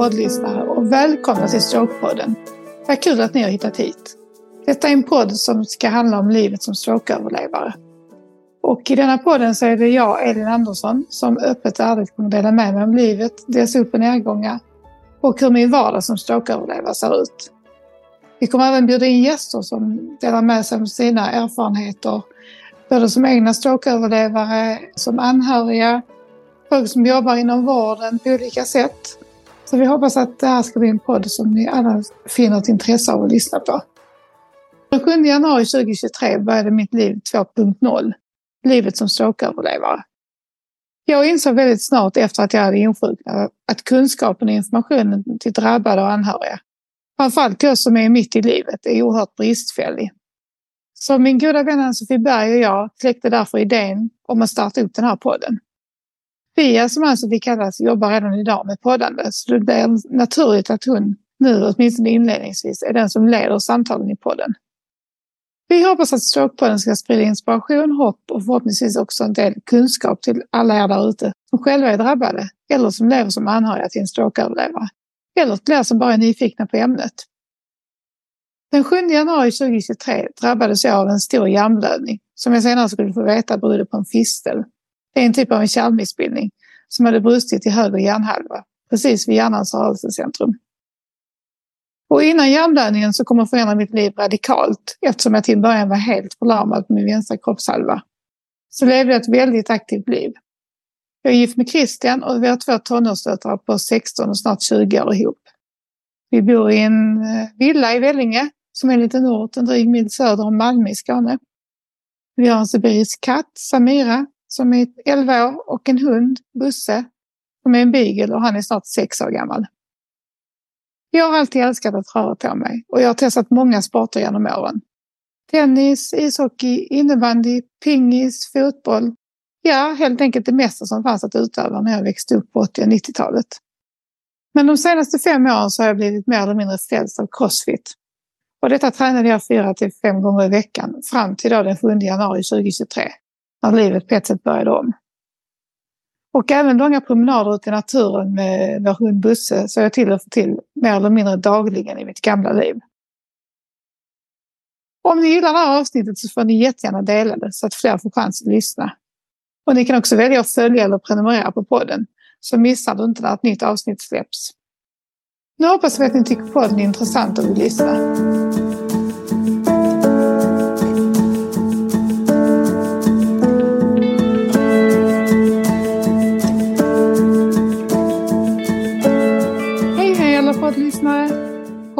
poddlyssnare och välkomna till Strokepodden. Vad kul att ni har hittat hit. Detta är en podd som ska handla om livet som strokeöverlevare. Och i denna podden så är det jag, Elin Andersson, som öppet och ärligt kommer dela med mig om livet, dess upp och nedgångar och hur min vardag som strokeöverlevare ser ut. Vi kommer även bjuda in gäster som delar med sig av sina erfarenheter, både som egna strokeöverlevare, som anhöriga, folk som jobbar inom vården på olika sätt. Så vi hoppas att det här ska bli en podd som ni alla finner ett intresse av att lyssna på. Den 7 januari 2023 började mitt liv 2.0, livet som strokeöverlevare. Jag insåg väldigt snart efter att jag hade insjuknat att kunskapen och informationen till drabbade och anhöriga, framförallt till oss som är mitt i livet, är oerhört bristfällig. Så min goda vän Ann-Sofie Berg och jag kläckte därför idén om att starta upp den här podden. Fia, som alltså vi kallas, jobbar redan idag med poddande, så det blir naturligt att hon nu, åtminstone inledningsvis, är den som leder samtalen i podden. Vi hoppas att Strokepodden ska sprida inspiration, hopp och förhoppningsvis också en del kunskap till alla er där ute som själva är drabbade eller som lever som anhöriga till en strokeöverlevare. Eller till er som bara är nyfikna på ämnet. Den 7 januari 2023 drabbades jag av en stor hjärnblödning som jag senare skulle få veta berodde på en fistel. Det är en typ av en kärlmissbildning som hade brustit i höger hjärnhalva, precis vid hjärnans rörelsecentrum. Och innan hjärnblödningen så kommer förändra mitt liv radikalt eftersom jag till början var helt förlamad på min vänstra kroppshalva. Så levde jag ett väldigt aktivt liv. Jag är gift med Christian och vi har två tonårsdöttrar på 16 och snart 20 år ihop. Vi bor i en eh, villa i Vellinge som är en liten ort en dryg mil söder om Malmö i Skåne. Vi har en sibirisk katt, Samira, som är 11 år och en hund, Busse, som är en beagle och han är snart 6 år gammal. Jag har alltid älskat att röra på mig och jag har testat många sporter genom åren. Tennis, ishockey, innebandy, pingis, fotboll. Ja, helt enkelt det mesta som fanns att utöva när jag växte upp på 80 och 90-talet. Men de senaste fem åren så har jag blivit mer eller mindre frälst av crossfit. Och detta tränade jag fyra till fem gånger i veckan fram till då den 7 januari 2023 när livet på ett sätt började om. Och även långa promenader ut i naturen med vår hund Busse så jag till och till mer eller mindre dagligen i mitt gamla liv. Om ni gillar det här avsnittet så får ni jättegärna dela det så att fler får chans att lyssna. Och ni kan också välja att följa eller prenumerera på podden så missar du inte när ett nytt avsnitt släpps. Nu hoppas vi att ni tycker podden är intressant och vill lyssna.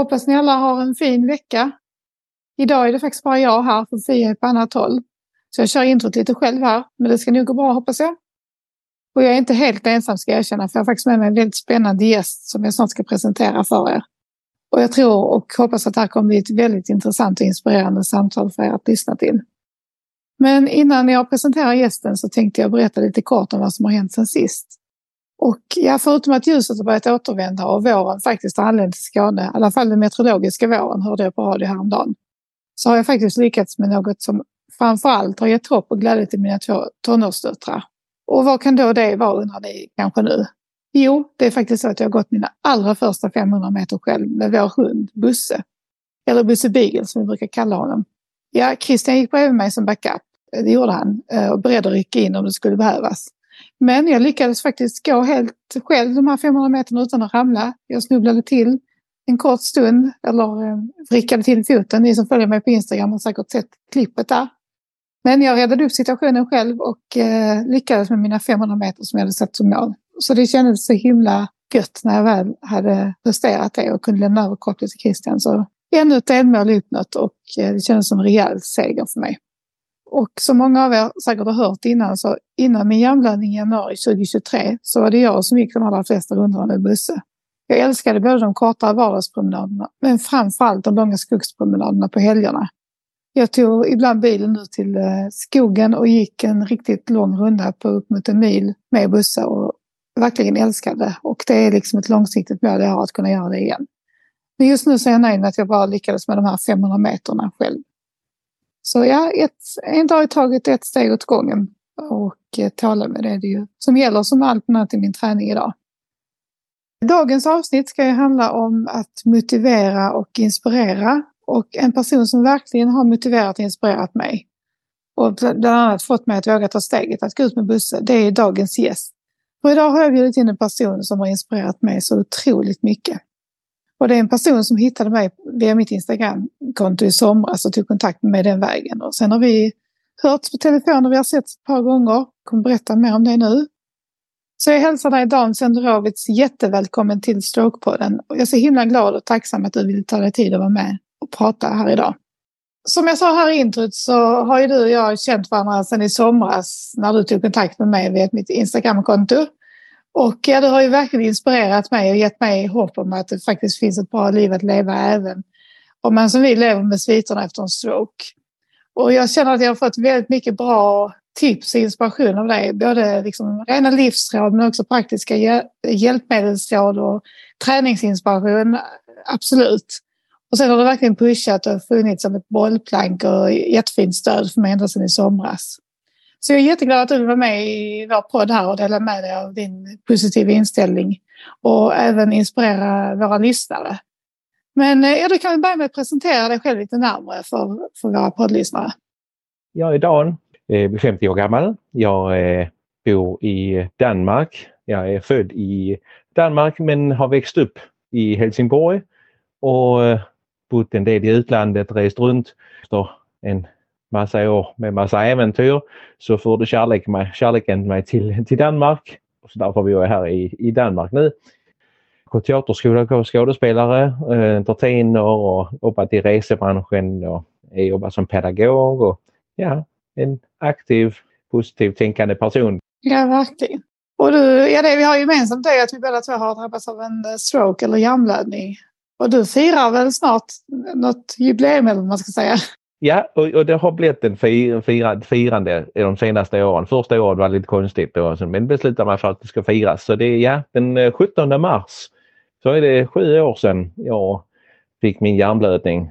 Hoppas ni alla har en fin vecka. Idag är det faktiskt bara jag här, för Fia är på annat håll. Så jag kör introt lite själv här, men det ska nog gå bra hoppas jag. Och jag är inte helt ensam ska jag erkänna, för jag har faktiskt med mig en väldigt spännande gäst som jag snart ska presentera för er. Och jag tror och hoppas att det här kommer bli ett väldigt intressant och inspirerande samtal för er att lyssna till. Men innan jag presenterar gästen så tänkte jag berätta lite kort om vad som har hänt sen sist. Och ja, förutom att ljuset har börjat återvända och våren faktiskt har anlänt till Skåne, i alla fall den meteorologiska våren hörde jag på radio häromdagen, så har jag faktiskt lyckats med något som framförallt har gett hopp och glädje till mina två tonårsdöttrar. Och vad kan då det vara undrar ni kanske nu? Jo, det är faktiskt så att jag har gått mina allra första 500 meter själv med vår hund Busse. Eller Busse Beagle som vi brukar kalla honom. Ja, Christian gick bredvid mig som backup. Det gjorde han eh, och beredd att rycka in om det skulle behövas. Men jag lyckades faktiskt gå helt själv de här 500 meterna utan att ramla. Jag snubblade till en kort stund, eller eh, vrickade till foten. Ni som följer mig på Instagram har säkert sett klippet där. Men jag räddade upp situationen själv och eh, lyckades med mina 500 meter som jag hade satt som mål. Så det kändes så himla gött när jag väl hade presterat det och kunde lämna över kortet till Christian. Så ännu ett delmål uppnått och eh, det kändes som en rejäl seger för mig. Och som många av er säkert har hört innan, så innan min hjärnblödning i januari 2023 så var det jag som gick de allra flesta rundorna med Busse. Jag älskade både de kortare vardagspromenaderna men framförallt de långa skogspromenaderna på helgerna. Jag tog ibland bilen ut till eh, skogen och gick en riktigt lång runda på upp mot en mil med Busse och verkligen älskade. Och det är liksom ett långsiktigt mål jag har att kunna göra det igen. Men just nu så är jag nöjd med att jag bara lyckades med de här 500 meterna själv. Så ja, ett, en dag i taget, ett steg åt gången. Och eh, tålamod är det ju som gäller som allt annat i min träning idag. Dagens avsnitt ska ju handla om att motivera och inspirera. Och en person som verkligen har motiverat och inspirerat mig och bland annat fått mig att våga ta steget att gå ut med Busse, det är dagens gäst. Och idag har jag bjudit in en person som har inspirerat mig så otroligt mycket. Och det är en person som hittade mig via mitt Instagramkonto i somras och tog kontakt med mig den vägen. Och sen har vi hörts på telefon och vi har sett ett par gånger. kommer berätta mer om det nu. Så jag hälsar dig Dan Senderovits jättevälkommen till Strokepodden. Jag är så himla glad och tacksam att du ville ta dig tid att vara med och prata här idag. Som jag sa här i introt så har ju du och jag känt varandra sedan i somras när du tog kontakt med mig via mitt Instagramkonto. Och ja, du har ju verkligen inspirerat mig och gett mig hopp om att det faktiskt finns ett bra liv att leva även om man som vi lever med sviterna efter en stroke. Och jag känner att jag har fått väldigt mycket bra tips och inspiration av dig. Både liksom rena livsråd men också praktiska hjälpmedelsråd och träningsinspiration. Absolut. Och sen har du verkligen pushat och funnits som ett bollplank och jättefint stöd för mig ända sedan i somras. Så jag är jätteglad att du var med i vår podd här och delade med dig av din positiva inställning och även inspirera våra lyssnare. Men eh, ja, du kan börja med att presentera dig själv lite närmare för, för våra poddlyssnare. Jag är Dan, eh, är 50 år gammal. Jag eh, bor i Danmark. Jag är född i Danmark men har växt upp i Helsingborg och bott en del i utlandet, rest runt. Efter en massa år med massa äventyr så förde kärlek mig, kärleken mig till, till Danmark. Så därför är jag här i, i Danmark nu. På teaterskola, skådespelare, eh, entertainer och jobbat i resebranschen och eh, jobbat som pedagog och ja, en aktiv, positivt tänkande person. Ja, verkligen. Och du, ja, det vi har gemensamt är att vi båda två har drabbats av en eh, stroke eller hjärnblödning. Och du firar väl snart något jubileum eller vad man ska säga? Ja, och, och det har blivit en fir, fira, firande i de senaste åren. Första året var lite konstigt då, men beslutade man för att det ska firas. Så det är ja, den eh, 17 mars så är det sju år sedan jag fick min hjärnblödning.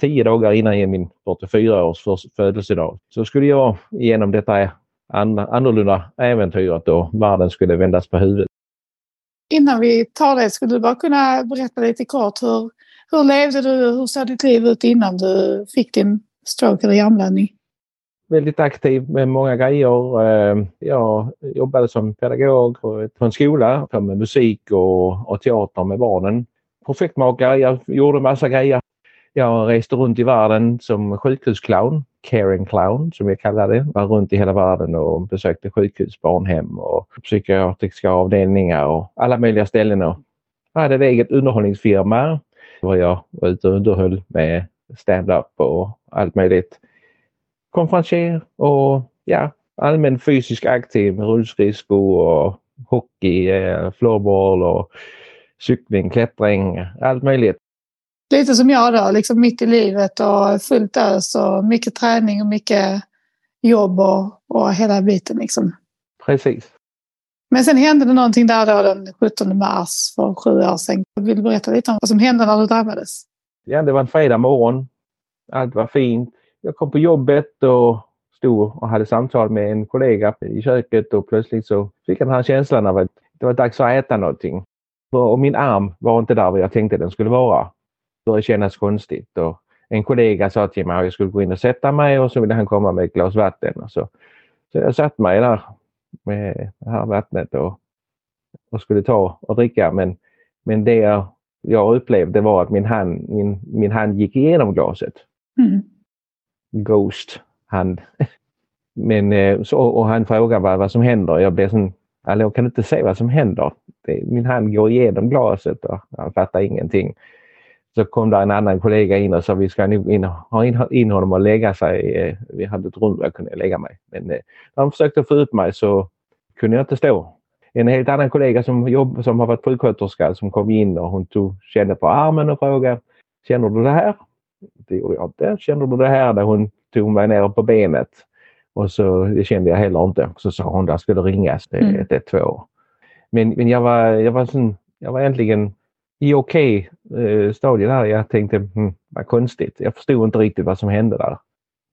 Tio dagar innan min 44 års födelsedag så skulle jag igenom detta annorlunda äventyret då världen skulle vändas på huvudet. Innan vi tar det, skulle du bara kunna berätta lite kort hur, hur levde du? Hur såg ditt liv ut innan du fick din stroke eller hjärnblödning? Väldigt aktiv med många grejer. Eh, jag jobbade som pedagog på en skola med musik och, och teater med barnen. Projektmakare, jag gjorde massa grejer. Jag reste runt i världen som sjukhusclown, caring clown som jag kallar det. Var runt i hela världen och besökte sjukhus, barnhem och psykiatriska avdelningar och alla möjliga ställen. Jag hade en egen underhållningsfirma var jag var ute och underhöll med stand-up och allt möjligt. Konferencier och ja, allmän fysisk aktiv med rullskridskor och hockey, eh, floorball och cykling, klättring, allt möjligt. Lite som jag då, liksom mitt i livet och fullt ös och mycket träning och mycket jobb och, och hela biten liksom. Precis. Men sen hände det någonting där då den 17 mars för sju år sedan. Vill du berätta lite om vad som hände när du drabbades? Ja, det var en fredag morgon. Allt var fint. Jag kom på jobbet och stod och hade samtal med en kollega i köket och plötsligt så fick jag den här känslan av att det var dags att äta någonting. Och min arm var inte där jag tänkte den skulle vara. Det började kännas konstigt. Och en kollega sa till mig att jag skulle gå in och sätta mig och så ville han komma med ett glas vatten. Och så, så jag satt mig där med det här vattnet och, och skulle ta och dricka. Men, men det jag, jag upplevde var att min hand, min, min hand gick igenom glaset. Mm. Ghost hand. Men eh, så, och han frågar vad, vad som händer. Jag blir sån, alltså, jag kan inte se vad som händer. Det, min hand går igenom glaset och han fattar ingenting. Så kom det en annan kollega in och sa vi ska nog in, ha in, in honom och lägga sig. Eh, vi hade ett rum där jag kunde lägga mig. Men eh, när de försökte få upp mig så kunde jag inte stå. En helt annan kollega som, jobb, som har varit sjuksköterska som kom in och hon tog, kände på armen och frågade Känner du det här? Det gjorde jag inte. Känner du det här? Där hon tog mig ner på benet. Och så det kände jag heller inte. Så sa hon att det skulle ringas mm. 112. Men, men jag var, jag var, sån, jag var äntligen i okej okay, eh, stadie där. Jag tänkte, hm, vad konstigt. Jag förstod inte riktigt vad som hände där.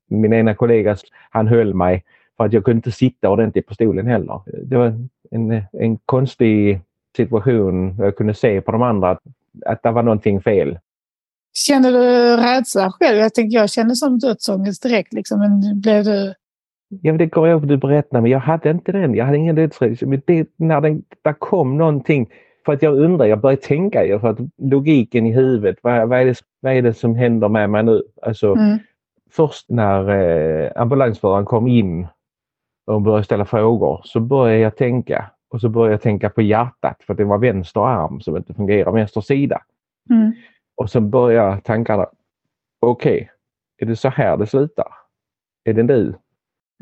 Min ena kollega, han höll mig för att jag kunde inte sitta ordentligt på stolen heller. Det var en, en konstig situation. Jag kunde se på de andra att, att det var någonting fel. Kände du rädsla själv? Jag tänkte jag kände som dödsångest direkt. Liksom, men blev du... Ja, det kommer jag ihåg att du berättade, men jag hade inte den. Jag hade ingen dödsrädsla. Men det, när det, det kom någonting, för att jag undrar, jag började tänka, för att logiken i huvudet, vad, vad, är, det, vad är det som händer med mig nu? Alltså, mm. Först när eh, ambulansföraren kom in och började ställa frågor så började jag tänka. Och så började jag tänka på hjärtat för det var vänster arm som inte fungerar, vänster sida. Mm. Och så börjar tankarna, okej, okay, är det så här det slutar? Är det nu?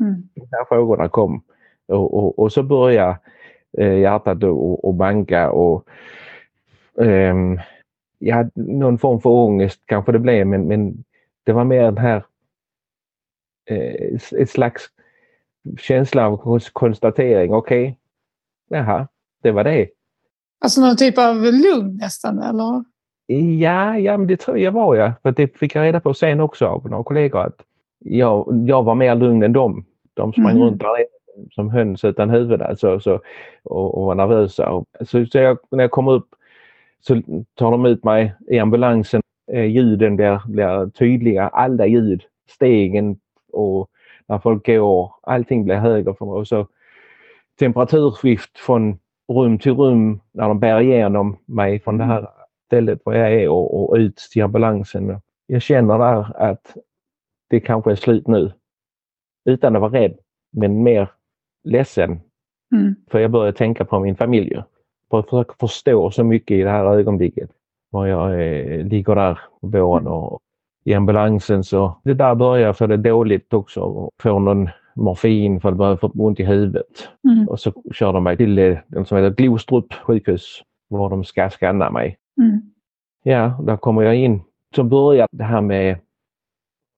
Mm. De här frågorna kom. Och, och, och så börjar eh, hjärtat och, och banka och jag hade någon form för ångest kanske det blev men, men det var mer den här eh, ett slags känsla av konstatering. Okej, okay. jaha, det var det. Alltså någon typ av lugn nästan eller? Ja, ja men det tror jag var jag. För det fick jag reda på sen också av några kollegor att jag, jag var mer lugn än dem. De sprang mm. runt där som höns utan huvud alltså, så, och, och var nervösa. Så, så jag, när jag kommer upp så tar de ut mig i ambulansen. Eh, ljuden blir, blir tydliga, alla ljud. Stegen och när folk går, allting blir högre för mig. Och så temperaturskift från rum till rum när de bär igenom mig från det här mm. Stället var jag är och, och ut till ambulansen. Jag känner där att det kanske är slut nu. Utan att vara rädd, men mer ledsen. Mm. För jag börjar tänka på min familj. För att försöka förstå så mycket i det här ögonblicket. Var jag eh, ligger där på våren och i ambulansen så det där börjar få det dåligt också och får någon morfin för att börja få ont i huvudet. Mm. Och så kör de mig till det som heter Glostrup sjukhus var de ska skanna mig. Mm. Ja, där kommer jag in. Så börjar det här med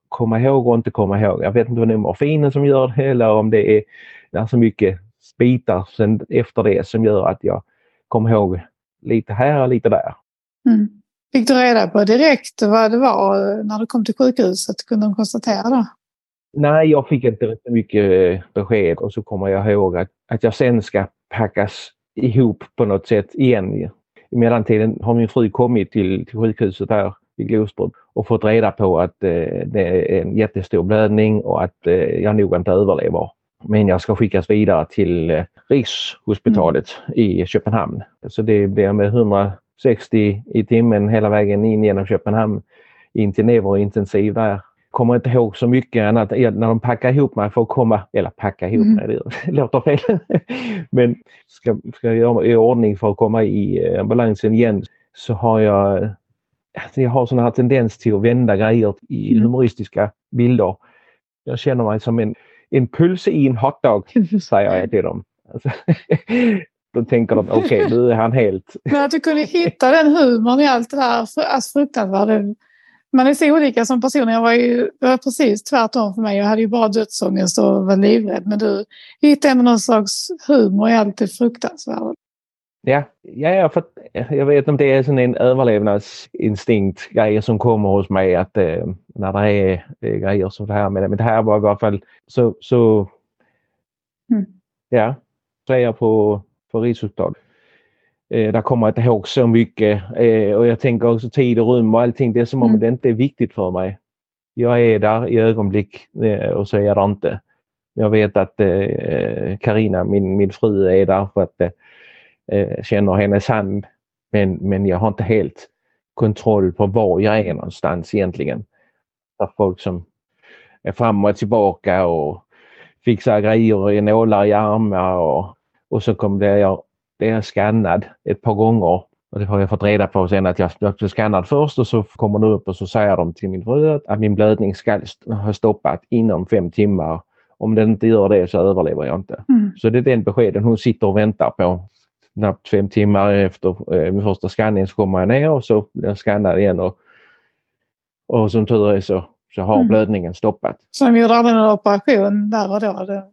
komma ihåg och inte komma ihåg. Jag vet inte om det är morfinen som gör det eller om det är, det är så mycket bitar sen efter det som gör att jag kommer ihåg lite här och lite där. Mm. Fick du reda på direkt vad det var när du kom till sjukhuset? Kunde de konstatera det? Nej, jag fick inte så mycket eh, besked och så kommer jag ihåg att, att jag sen ska packas ihop på något sätt igen. I mellantiden har min fru kommit till, till sjukhuset här i Glostrup och fått reda på att eh, det är en jättestor blödning och att eh, jag nog inte överlever. Men jag ska skickas vidare till eh, Rikshospitalet mm. i Köpenhamn. Så det blir med 160 i timmen hela vägen in genom Köpenhamn in till neurointensiv där kommer inte ihåg så mycket annat när de packar ihop mig för att komma, eller packa ihop mig, mm. det låter fel. Men ska, ska jag göra i ordning för att komma i eh, ambulansen igen så har jag alltså jag har sån här tendens till att vända grejer i mm. humoristiska bilder. Jag känner mig som en, en pölse i en hotdog, säger jag till dem. Alltså, då tänker de, okej okay, nu är han helt... Men att du kunde hitta den humorn i allt det där alltså, fruktansvärda man är så olika som person. Jag var ju var precis tvärtom för mig. Jag hade ju bara dödsångest och var livrädd. Men du hittade ändå någon slags humor i allt det fruktansvärda. Ja, ja, ja för jag vet inte om det är en överlevnadsinstinkt grejer som kommer hos mig att eh, när det är, det är grejer som det här med det. Men det här var i alla fall så, så mm. ja, så är jag på, på Rikshospitalet. Eh, där kommer jag inte ihåg så mycket eh, och jag tänker också tid och rum och allting. Det är som om mm. det inte är viktigt för mig. Jag är där i ögonblick eh, och så är jag där inte. Jag vet att Karina, eh, min, min fru, är där för att eh, känner hennes hand. Men, men jag har inte helt kontroll på var jag är någonstans egentligen. Det är folk som är fram och tillbaka och fixar grejer i nålar i armar och, och så kommer det jag blir jag skannad ett par gånger. Och det har jag fått reda på sen att jag, jag blev skannad först och så kommer det upp och så säger de till min fru att min blödning ska ha stoppat inom fem timmar. Om den inte gör det så överlever jag inte. Mm. Så det är den beskeden hon sitter och väntar på. Knappt fem timmar efter eh, min första skanning så kommer jag ner och så blir jag skannad igen och, och som tur är så, så har mm. blödningen stoppat. Så de gjorde aldrig någon operation där och då? Det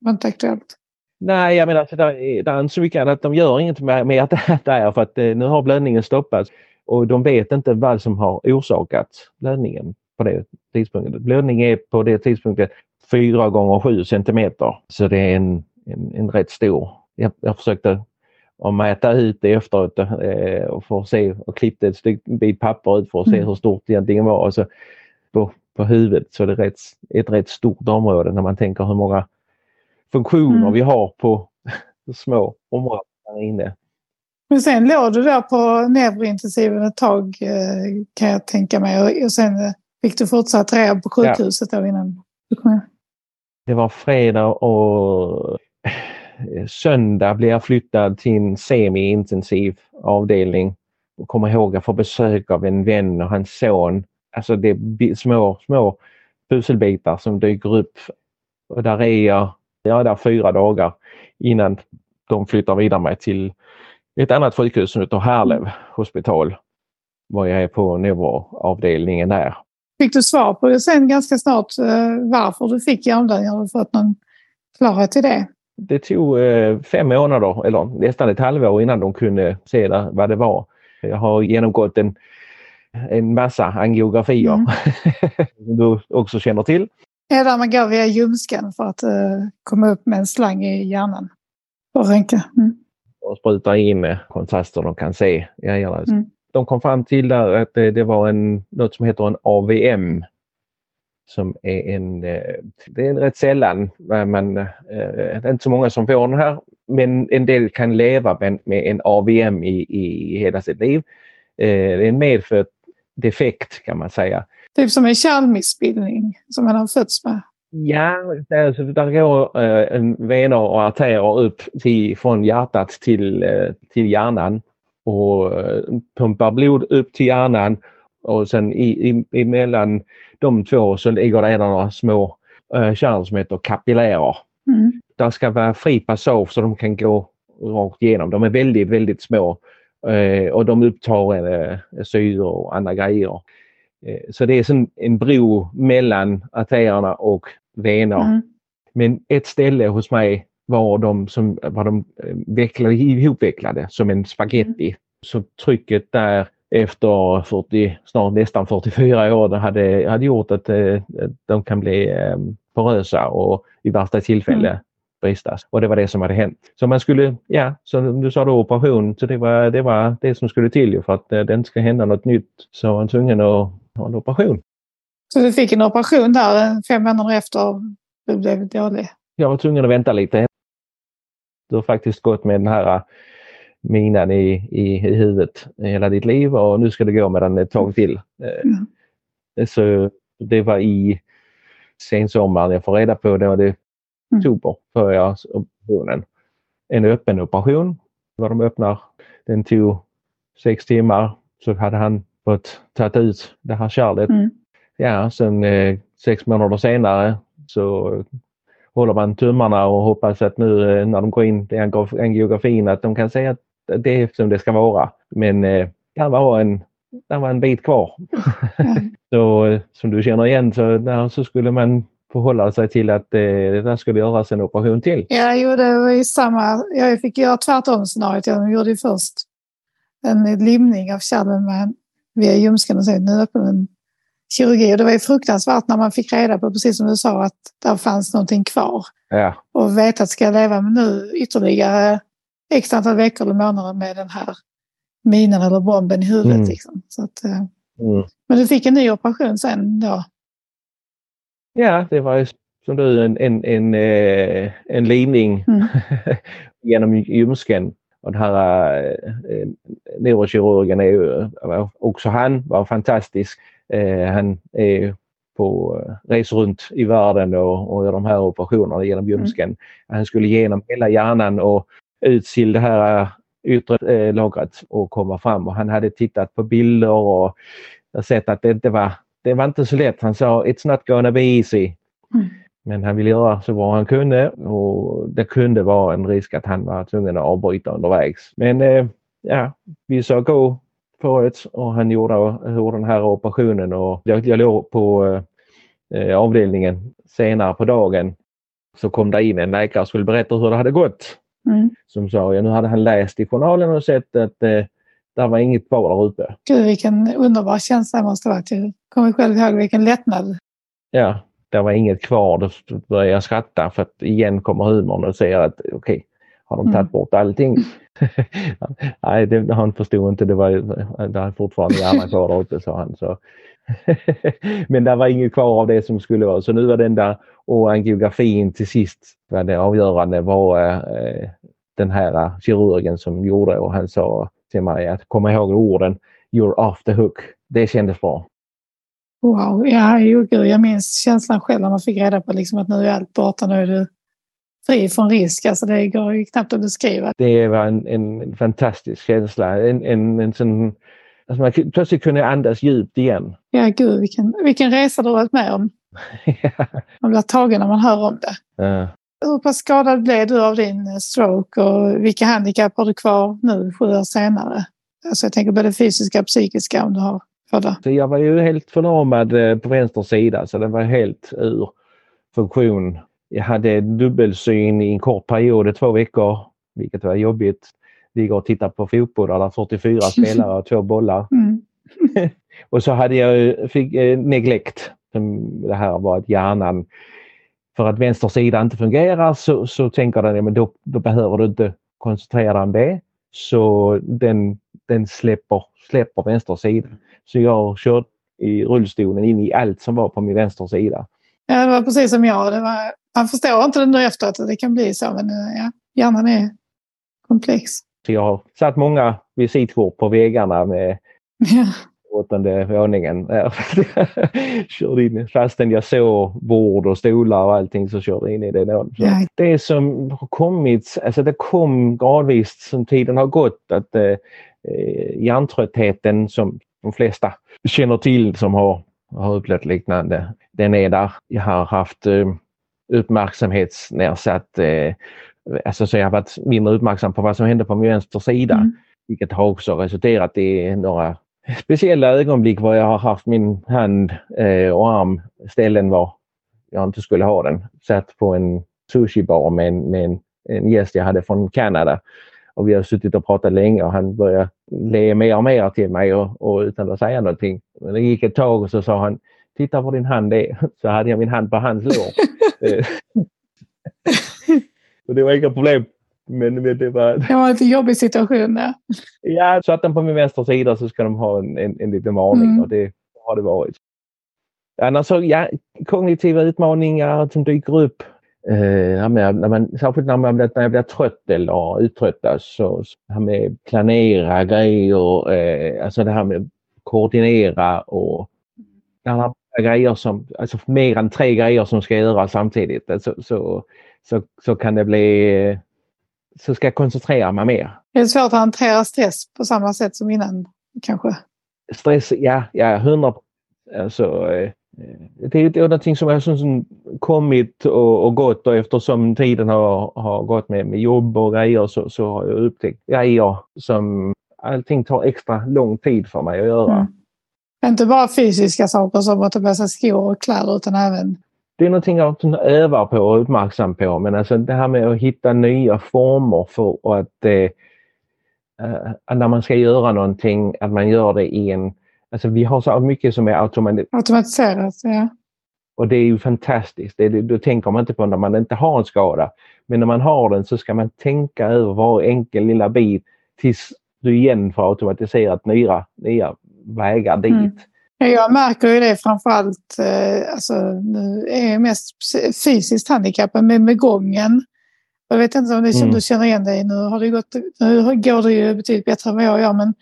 var inte aktuellt? Nej, jag menar, det är inte så mycket annat. De gör inget med, med att det är för att eh, nu har blödningen stoppats och de vet inte vad som har orsakat blödningen på det tidspunktet. Blödning är på det tidspunktet 4 gånger 7 centimeter så det är en, en, en rätt stor. Jag, jag försökte och mäta ut det efteråt eh, och få se och klippte ett stycke bit papper ut för att se Mm. hur stort det egentligen var. Och så på, på huvudet så är det rätt, ett rätt stort område när man tänker hur många funktioner Mm. vi har på små områden där inne. Men sen låg du där på neurointensiven ett tag eh, kan jag tänka mig. Och, sen eh, fick du fortsatt rehab på sjukhuset då innan du kom hem. Det var fredag och eh, söndag blev jag flyttad till en semi-intensiv avdelning. Och kommer ihåg att få besök av en vän och hans son. Alltså det är små, små pusselbitar som dyker upp. Och där är jag, jag är där fyra dagar innan de flyttar vidare mig till ett annat sjukhus som heter Härlev hospital. Var jag är på neuroavdelningen där. Fick du svar på det sen ganska snart eh, varför du fick hjärnblödning? Har du fått någon klarhet i det? Det tog eh, fem månader eller nästan ett halvår innan de kunde se vad det var. Jag har genomgått en, en massa angiografier Mm. som du också känner till. Är det där man går via ljumsken för att eh, komma upp med en slang i hjärnan? Och röntga. Mm. och sprutar in eh, kontraster de kan se i grejerna. Mm. De kom fram till där att det, det var en, något som heter en AVM. Som är en, eh, det är rätt sällan, eh, men eh, det är inte så många som får den här. Men en del kan leva med, med en AVM i, i hela sitt liv. Eh, Det är en medfödd defekt kan man säga. Typ som en kärlmissbildning som man har fötts med. Ja, där, så där går eh, en vener och artärer upp till, från hjärtat till, eh, till hjärnan och eh, pumpar blod upp till hjärnan och sen i, i, emellan de två så ligger det några små eh, kärl som heter kapillärer. Mm. Där ska vara fri passage så de kan gå rakt igenom. De är väldigt, väldigt små eh, och de upptar eh, syre och andra grejer. Eh, Så det är som en bro mellan artärerna och vener. Mm. Men ett ställe hos mig var de som var de eh, vecklade, ihopvecklade som en spaghetti. Så trycket där efter 40, snart nästan 44 år det hade, hade gjort att eh, de kan bli eh, porösa och i värsta tillfälle Mm. bristas. Och det var det som hade hänt. Så man skulle, ja, som du sa då, operation. Så det var det, var det som skulle till för att det inte ska hända något nytt. Så var man tvungen att ha en operation. Så du fick en operation där eh, fem månader efter du blev dålig? jag var tvungen att vänta lite. Du har faktiskt gått med den här äh, minan i, i, i huvudet hela ditt liv och nu ska du gå med den ett tag till. Eh, Mm. Så det var i sensommaren jag får reda på det var det oktober för jag operationen. En öppen operation. Vad de öppnar. Den tog sex timmar så hade han fått tagit ut det här kärlet. Mm. Ja, sen eh, sex månader senare så håller man tummarna och hoppas att nu eh, när de går in i angio- angiografin att de kan säga att det är som det ska vara. Men eh, det var en, det var en bit kvar. Så eh, som du känner igen så, där, så skulle man förhålla sig till att eh, det där skulle göras en operation till. Ja, jo, det var ju samma. Jag fick göra tvärtom scenariot. Jag gjorde ju först en limning av kärlen med, via ljumsken och sen nu öppen en kirurgi. Och det var ju fruktansvärt när man fick reda på, precis som du sa, att där fanns någonting kvar. Ja, Och veta att ska jag leva nu ytterligare x antal veckor eller månader med den här minen eller bomben i huvudet. Mm. Liksom. Så att, eh, mm. men du fick en ny operation sen då? ja det var ju som du en, en, en, eh, en limning Mm. genom ljumsken. Och den här eh, neurokirurgen är ju, också han var fantastisk. Eh, han är på eh, resor runt i världen och, och gör de här operationerna genom ljumsken. Han skulle igenom hela hjärnan och ut till det här eh, yttre eh, lagret och komma fram och han hade tittat på bilder och sett att det inte var, det var inte så lätt. Han sa it's not gonna be easy. Mm. Men han ville göra så bra han kunde och det kunde vara en risk att han var tvungen att avbryta undervägs. Men eh, ja, vi sa gå det och han gjorde, gjorde den här operationen och jag, jag låg på eh, avdelningen senare på dagen. Så kom det in en läkare och skulle berätta hur det hade gått. Mm. Som sa, ja nu hade han läst i journalen och sett att eh, det var inget kvar där ute. Gud vilken underbar känsla det måste varit. Jag kommer själv ihåg vilken lättnad. Ja, det var inget kvar. Då började jag skratta för att igen kommer humorn och säger att okej, har de tagit Mm. bort allting? Nej, det, han förstod inte. Det var det är fortfarande hjärnan kvar där uppe, sa han. Så. Men det var inget kvar av det som skulle vara. Så nu var den där och angiografin till sist var det avgörande var eh, den här kirurgen som gjorde och han sa till mig att komma ihåg orden You're off the hook. Det kändes bra. Wow, ja, jo, gud, jag minns känslan själv när man fick reda på liksom att nu är allt borta, nu är du fri från risk. Alltså det går ju knappt att beskriva. Det var en, en fantastisk känsla. En, en, en sån, alltså man plötsligt kunde andas djupt igen. Ja, gud, vilken, vilken resa du har varit med om. Man blir tagen när man hör om det. Ja. Hur pass skadad blev du av din eh, stroke och vilka handikapp har du kvar nu sju år senare? Alltså jag tänker både fysiska och psykiska om du har båda. Så jag var ju helt förlamad eh, på vänster sida så det var helt ur funktion. Jag hade dubbelsyn i en kort period två veckor, vilket var jobbigt. Ligger och tittar på fotboll där det är 44 spelare och två bollar. Mm. Och så hade jag fick, eh, neglekt. Som Det här var att hjärnan, för att vänster sida inte fungerar så, så tänker den, ja, men då, då behöver du inte koncentrera dig om det. Så den, den släpper, släpper vänster sida. Så jag körde i rullstolen in i allt som var på min vänster sida. Ja, det var precis som jag. Det var, man förstår inte det nu efteråt att det kan bli så, men eh, ja, hjärnan är komplex. Så jag har satt många visitkort på väggarna med Ja. åttonde våningen. körde in, fastän jag såg bord och stolar och allting så körde jag in i det. Då. Ja. Det som har kommit, alltså det kom gradvis som tiden har gått att eh, eh, hjärntröttheten som de flesta känner till som har, har upplevt liknande, den är där. Jag har haft eh, uppmärksamhetsnedsatt, eh, alltså så jag har varit mindre uppmärksam på vad som hände på min vänster sida. Mm. Vilket har också resulterat i några speciella ögonblick var jag har haft min hand eh, och arm ställen var jag inte skulle ha den. Satt på en sushibar med, en, med en, en gäst jag hade från Kanada. Och vi har suttit och pratat länge och han började le mer och mer till mig och, och utan att säga någonting. Men det gick ett tag och så sa han Titta på din hand är. Så hade jag min hand på hans lår. Och det var inga problem. Men, det var, Det var en lite jobbig situation där. Ja, satt den på min vänstra sida så ska de ha en, en, en liten varning Mm. och det har det varit. Annars så, ja, kognitiva utmaningar som dyker upp. Eh, när man, särskilt när, man, när jag blir trött eller uttröttas så, så det här med planera grejer, eh, alltså det här med koordinera och alla grejer som, alltså mer än tre grejer som ska göras samtidigt. Alltså, så, så, så kan det bli, eh, så ska jag koncentrera mig mer. Det är svårt att hantera stress på samma sätt som innan kanske. stress, ja, ja, hundra alltså, eh, det är det är någonting som har som, kommit och, och gått och eftersom tiden har, har gått med, med jobb och grejer så, så har jag upptäckt grejer som allting tar extra lång tid för mig att göra. Mm. Inte bara fysiska saker som att ta på sig skor och kläder utan även Det är någonting jag övar på och är uppmärksam på men alltså det här med att hitta nya former för att eh, eh, när man ska göra någonting att man gör det i en Alltså vi har så mycket som är automatiskt automatiserat. Ja. Och det är ju fantastiskt. Det, det, då tänker man inte på när man inte har en skada. Men när man har den så ska man tänka över varje enkel lilla bit tills du igen får automatiserat nya, nya vägar dit. Mm. Ja, Jag märker ju det framförallt, eh, alltså, nu är jag mest fysiskt handikappad med, med gången. Jag vet inte om det, Mm. du känner igen dig nu. Har det gått, nu går det ju betydligt bättre än vad jag gör, men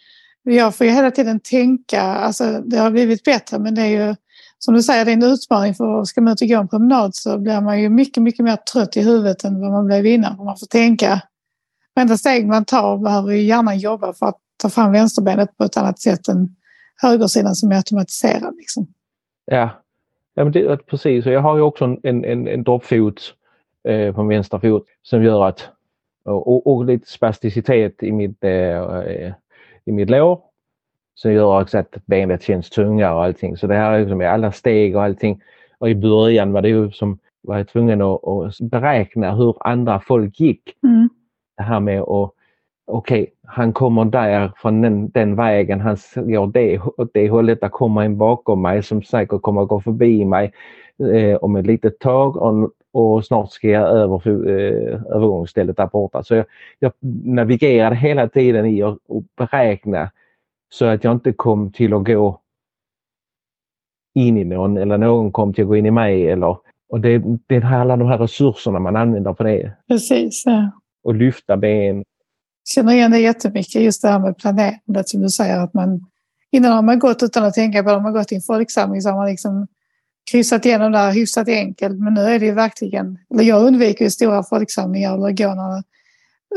jag får ju hela tiden tänka, alltså det har blivit bättre men det är ju som du säger, det är en utmaning för ska man ut och gå en promenad så blir man ju mycket, mycket mer trött i huvudet än vad man blev innan. Man får tänka, varenda steg man tar behöver ju hjärnan jobba för att ta fram vänsterbenet på ett annat sätt än högersidan som är automatiserad. Liksom. Ja, ja men det, precis. Och jag har ju också en, en, en, droppfot eh, på min vänstra fot som gör att och, och, och lite spasticitet i mitt, eh, eh i mitt lår som gör också att benet känns tungare och allting. Så det här är liksom med alla steg och allting. Och i början var det ju som var jag tvungen att, att beräkna hur andra folk gick. Mm. Det här med att okej, han kommer där från den, den vägen, han går det, åt det hållet, där kommer en bakom mig som säkert kommer att gå förbi mig eh, om ett litet tag och, och snart ska jag över eh, övergångsstället där borta. Så jag, jag navigerade hela tiden i att beräkna så att jag inte kom till att gå in i någon eller någon kom till att gå in i mig. Eller, och det, det är alla de här resurserna man använder på det. Precis. Ja. Och lyfta ben. känner igen det jättemycket, just det här med planerandet som du säger. att man Innan har man gått utan att tänka på det, har man gått i en folksamling så har man liksom kryssat igenom där hyfsat enkelt. Men nu är det ju verkligen, eller jag undviker ju stora folksamlingar eller gå när,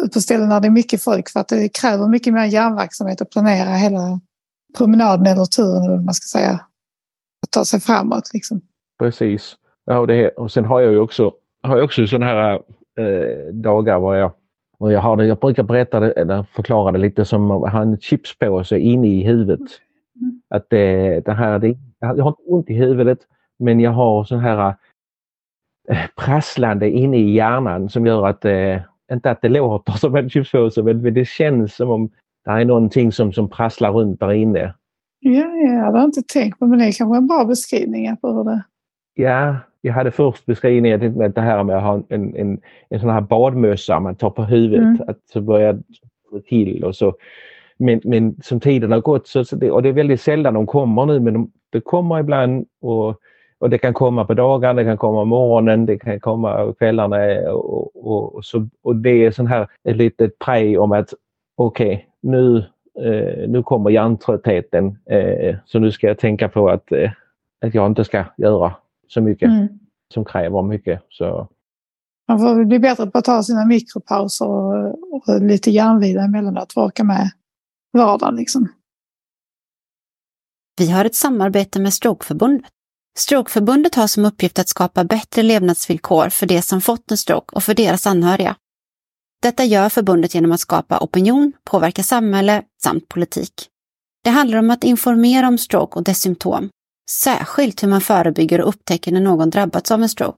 ut på ställen där det är mycket folk för att det kräver mycket mer hjärnverksamhet att planera hela promenaden eller turen eller vad man ska säga. Att ta sig framåt liksom. Precis. Ja, och, det, och sen har jag ju också, har jag också sådana här eh, dagar var jag och jag, har det, jag brukar berätta det, eller förklara det lite som att ha en chipspåse inne i huvudet. Mm. Att det, det här, det, jag har inte ont i huvudet men jag har sån här äh, prasslande inne i hjärnan som gör att, äh, inte att det låter som en chipspåse men det känns som om det är någonting som, som prasslar runt där inne. Ja, ja, jag hade inte tänkt på men det är kanske en bra beskrivning på hur det... Ja, jag hade först beskrivningen med det här med att ha en, en, en sån här badmössa man tar på huvudet. Mm. Att så börjar det till och så. Men, men som tiden har gått så, och det är väldigt sällan de kommer nu men de, det kommer ibland och, och det kan komma på dagen, det kan komma på morgonen, det kan komma på kvällarna och, och, och, så, och det är sån här ett litet prej om att okej okay, nu, eh, nu kommer hjärntröttheten eh, så nu ska jag tänka på att, eh, att jag inte ska göra så mycket mm. som kräver mycket. Så. Man får bli bättre på att ta sina mikropauser och, och lite järnvila emellanåt för att orka med vardagen. Liksom. Vi har ett samarbete med Strokeförbundet. Strokeförbundet har som uppgift att skapa bättre levnadsvillkor för de som fått en stroke och för deras anhöriga. Detta gör förbundet genom att skapa opinion, påverka samhälle samt politik. Det handlar om att informera om stroke och dess symptom Särskilt hur man förebygger och upptäcker när någon drabbats av en stroke.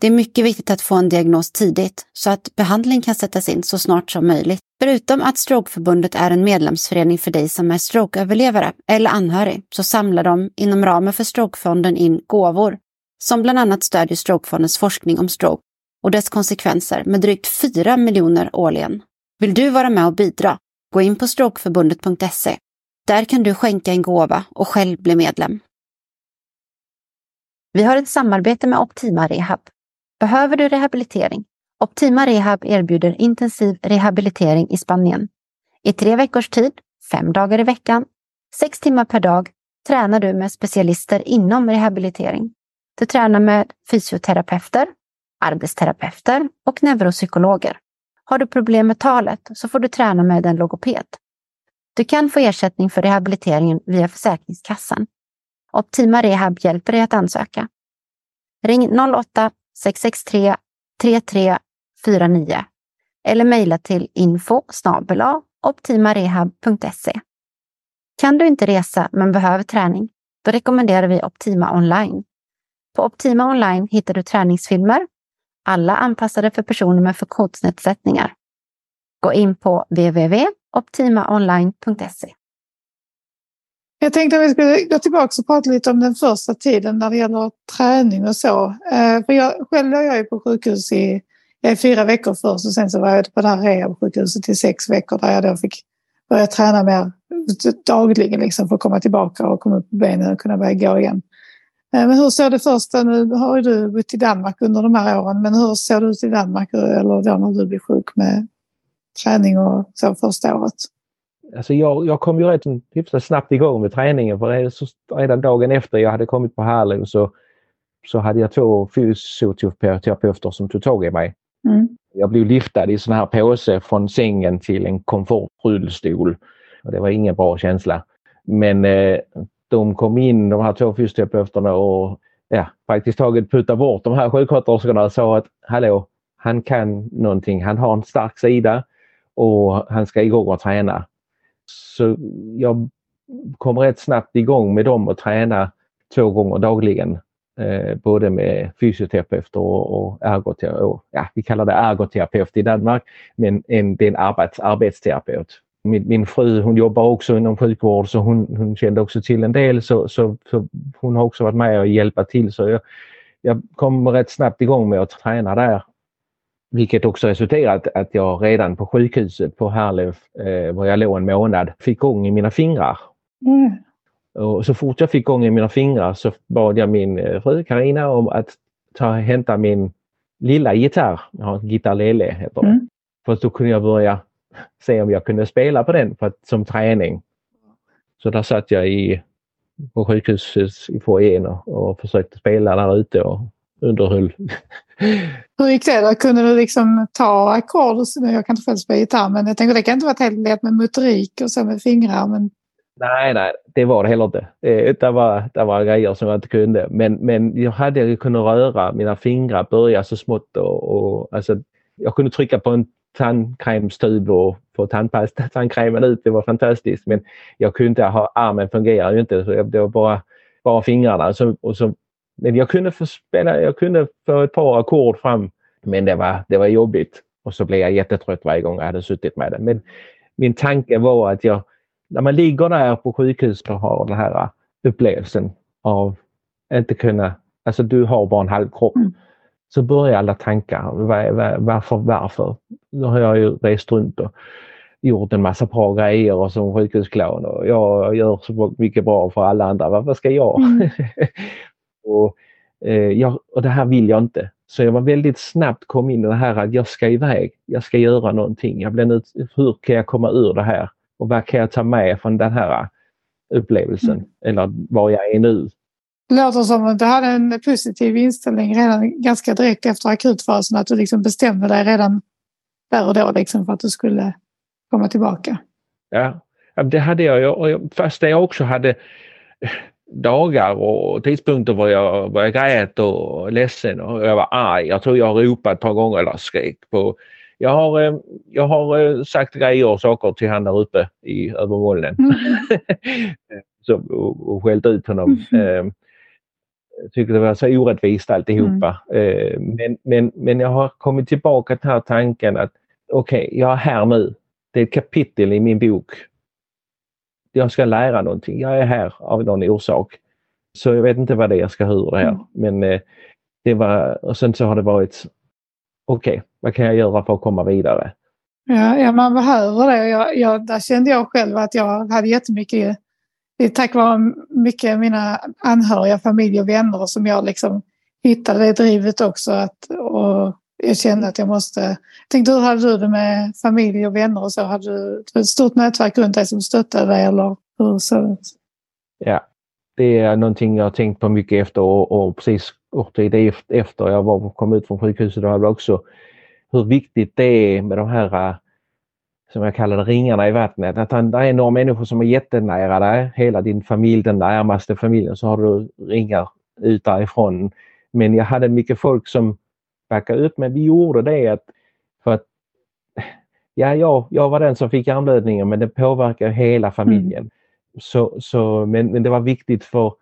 Det är mycket viktigt att få en diagnos tidigt så att behandling kan sättas in så snart som möjligt. Förutom att Strokeförbundet är en medlemsförening för dig som är strokeöverlevare eller anhörig så samlar de inom ramen för Strokefonden in gåvor som bland annat stödjer Strokefondens forskning om stroke och dess konsekvenser med drygt 4 miljoner årligen. Vill du vara med och bidra? Gå in på strokeförbundet.se. Där kan du skänka en gåva och själv bli medlem. Vi har ett samarbete med Optima Rehab. Behöver du rehabilitering? Optima Rehab erbjuder intensiv rehabilitering i Spanien. I tre veckors tid, fem dagar i veckan, sex timmar per dag tränar du med specialister inom rehabilitering. Du tränar med fysioterapeuter, arbetsterapeuter och neuropsykologer. Har du problem med talet så får du träna med en logoped. Du kan få ersättning för rehabiliteringen via Försäkringskassan. Optima Rehab hjälper dig att ansöka. Ring 08-663 33 49 eller mejla till info optimarehab.se. Kan du inte resa men behöver träning? Då rekommenderar vi Optima Online. På Optima Online hittar du träningsfilmer, alla anpassade för personer med funktionsnedsättningar. Gå in på www.optimaonline.se. Jag tänkte att vi skulle gå tillbaka och prata lite om den första tiden när det gäller träning och så. Eh, för jag, själv låg jag ju på sjukhus i fyra veckor först och sen så var jag på det här rehabsjukhuset i sex veckor där jag då fick börja träna mer dagligen liksom för att komma tillbaka och komma upp på benen och kunna börja gå igen. Eh, men hur såg det första, nu har ju du bott i Danmark under de här åren, men hur såg det ut i Danmark eller då när du blev sjuk med träning och så första året? alltså jag, jag kom ju rätt hyfsat snabbt igång med träningen för redan dagen efter jag hade kommit på Harlem så, så hade jag två fysioterapeuter som tog tag i mig. Mm. Jag blev liftad i sån här påse från sängen till en komfortrullstol. Och det var ingen bra känsla. Men eh, de kom in, de här två fysioterapeuterna och ja, faktiskt taget puttade bort de här sjuksköterskorna och sa att hallå, han kan någonting, han har en stark sida och han ska igång och träna. Så jag kom rätt snabbt igång med dem och träna två gånger dagligen. Eh, både med fysioterapeuter och, och ergoterapeuter. Ja, vi kallar det ergoterapeut i Danmark, men en, det är en arbets, arbetsterapeut. Min, min fru hon jobbar också inom sjukvård så hon, hon kände också till en del så, så, så hon har också varit med och hjälpa till. Så jag, jag kom rätt snabbt igång med att träna där. Vilket också resulterat att jag redan på sjukhuset på Härlev, eh, var jag låg en månad, fick gång i mina fingrar. Mm. Och så fort jag fick ång i mina fingrar så bad jag min eh, fru Karina om att ta hämta min lilla gitarr. Jag har gitarr Lele heter det. Mm. För då kunde jag börja se om jag kunde spela på den för att, som träning. Så där satt jag i, på sjukhuset i foajén och, och försökte spela där ute och underhöll. Hur gick det då? Kunde du liksom ta ackord? Jag kan inte själv spela gitarr men jag tänker det kan inte vara helt lätt med motorik och så med fingrar. Men... Nej, nej, det var det heller inte. Eh, det var, det var grejer som jag inte kunde. Men, men jag hade kunnat röra mina fingrar, börja så smått och, och alltså, jag kunde trycka på en tandkrämstub och få tandpasta, tandkrämen ut. Det var fantastiskt. Men jag kunde inte ha, armen fungerar ju inte. Så det var bara, bara fingrarna. Så, och så, men jag kunde få spela, jag kunde få ett par ackord fram. Men det var, det var jobbigt. Och så blev jag jättetrött varje gång jag hade suttit med det. Men min tanke var att jag, när man ligger där på sjukhus och har den här upplevelsen av inte kunna, alltså du har bara en halv kropp. Mm så börjar alla tankar. Var, varför, varför? Nu har jag ju rest runt och gjort en massa bra grejer och som sjukhusclown och jag gör så mycket bra för alla andra. Varför ska jag? Mm. och, eh, jag? Och det här vill jag inte. Så jag var väldigt snabbt kom in i det här att jag ska iväg. Jag ska göra någonting. Jag blev nu, hur kan jag komma ur det här? Och vad kan jag ta med från den här upplevelsen? Mm. Eller var jag är nu? Det låter som att du hade en positiv inställning redan ganska direkt efter akutfasen. Att du liksom bestämde dig redan där och då liksom för att du skulle komma tillbaka. Ja, det hade jag. Fast jag också hade dagar och tidpunkter var jag, var jag grät och ledsen och jag var arg. Jag tror jag har ropat ett par gånger eller skrikit på jag har, eh, jag har eh, sagt grejer och saker till han där uppe i övermolnen. Mm. och, och skällt ut honom. Mm tycker det var så orättvist alltihopa. Mm. Men, men, men jag har kommit tillbaka till den här tanken att okej, okay, jag är här nu. Det är ett kapitel i min bok. Jag ska lära någonting. Jag är här av någon orsak. Så jag vet inte vad det är jag ska ha ur det här. Mm. Men eh, det var, och sen så har det varit okej, okay, vad kan jag göra för att komma vidare? Ja, ja man behöver det. Jag, jag, där kände jag själv att jag hade jättemycket det är tack vare mycket mina anhöriga, familj och vänner som jag liksom hittade det drivet också. Att, och jag kände att jag måste... Tänkte, hur hade du det med familj och vänner och så? Hade du ett stort nätverk runt dig som stöttade dig eller hur såg det ut? Ja, det är någonting jag har tänkt på mycket efter och, och precis kort tid efter jag var, kom ut från sjukhuset. Hade också hur viktigt det är med de här som jag kallar det, ringarna i vattnet. Att det är några människor som är jättenära dig, hela din familj, den närmaste familjen, så har du ringar ut därifrån. Men jag hade mycket folk som backade upp men vi gjorde det att, för att ja, jag, jag var den som fick hjärnblödningen men det påverkar hela familjen. Mm. Så, så, men, men det var viktigt för,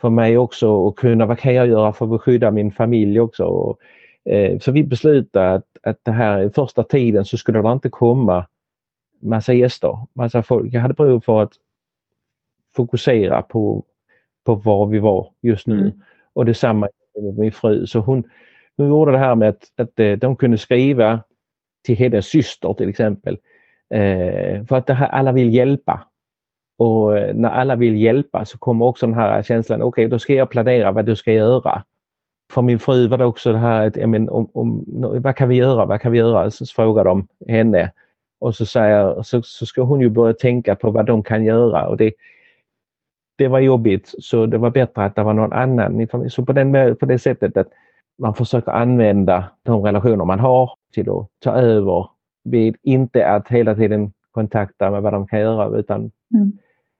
för mig också att kunna, vad kan jag göra för att skydda min familj också? Och, Eh, så vi beslutade att, att det här första tiden så skulle det inte komma massa gäster, massa folk. Jag hade behov för att fokusera på, på var vi var just nu. Mm. Och detsamma med min fru. Så hon, hon gjorde det här med att, att eh, de kunde skriva till hennes syster till exempel. Eh, för att här, alla vill hjälpa. Och eh, när alla vill hjälpa så kommer också den här känslan, okej okay, då ska jag planera vad du ska göra. För min fru var det också det här att, men, om, om, vad kan vi göra, vad kan vi göra? Så frågar de henne. Och så, säger, så, så ska hon ju börja tänka på vad de kan göra. Och det, det var jobbigt. Så det var bättre att det var någon annan. Så på, den, på det sättet att man försöker använda de relationer man har till att ta över. Vid inte att hela tiden kontakta med vad de kan göra utan mm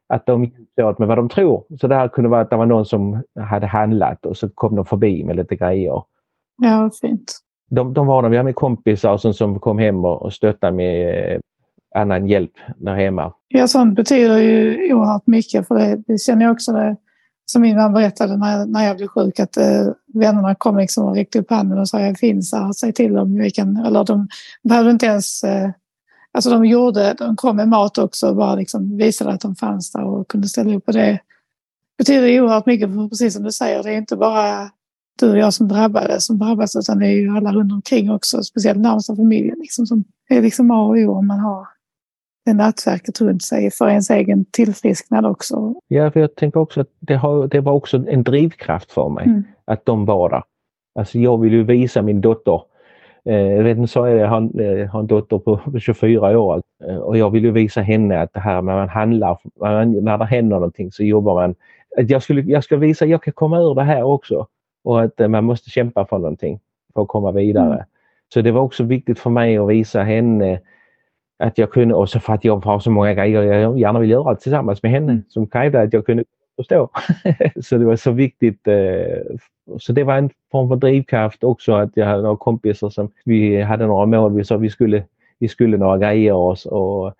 att de hjälpte åt med vad de tror. Så det här kunde vara att det var någon som hade handlat och så kom de förbi med lite grejer. Ja, fint. De, de var de, vi hade kompisar som, som kom hem och, och stöttade med eh, annan hjälp där hemma. Ja, sånt betyder ju oerhört mycket för det, det känner jag också det, som min man berättade när, när jag blev sjuk att eh, vännerna kom liksom och räckte upp handen och sa jag finns här, säg till om vi kan, eller de behövde inte ens eh, Alltså de gjorde, de kom med mat också och bara liksom visade att de fanns där och kunde ställa upp på det. betyder oerhört mycket, för precis som du säger, det är inte bara du och jag som drabbade, som drabbas, utan det är ju alla runt omkring också, speciellt närmsta familjen, liksom, som är liksom A och O om man har det nätverket runt sig för ens egen tillfrisknad också. Ja, för jag tänker också att det, har, det var också en drivkraft för mig mm. att de var där. Alltså jag vill ju visa min dotter jag vet inte, så är det, jag har, jag har en dotter på 24 år eh, och jag vill ju visa henne att det här när man handlar, när det händer någonting så jobbar man. jag, skulle, jag ska visa att jag kan komma ur det här också och att eh, man måste kämpa för någonting för att komma vidare. Mm. Så det var också viktigt för mig att visa henne att jag kunde, och så för att jag har så många grejer jag gärna vill göra tillsammans med henne mm. som krävde att jag kunde förstå. så det var så viktigt. Eh, så det var en form av drivkraft också att jag hade några kompisar som vi hade några mål. Vi sa vi skulle, vi skulle några grejer och, och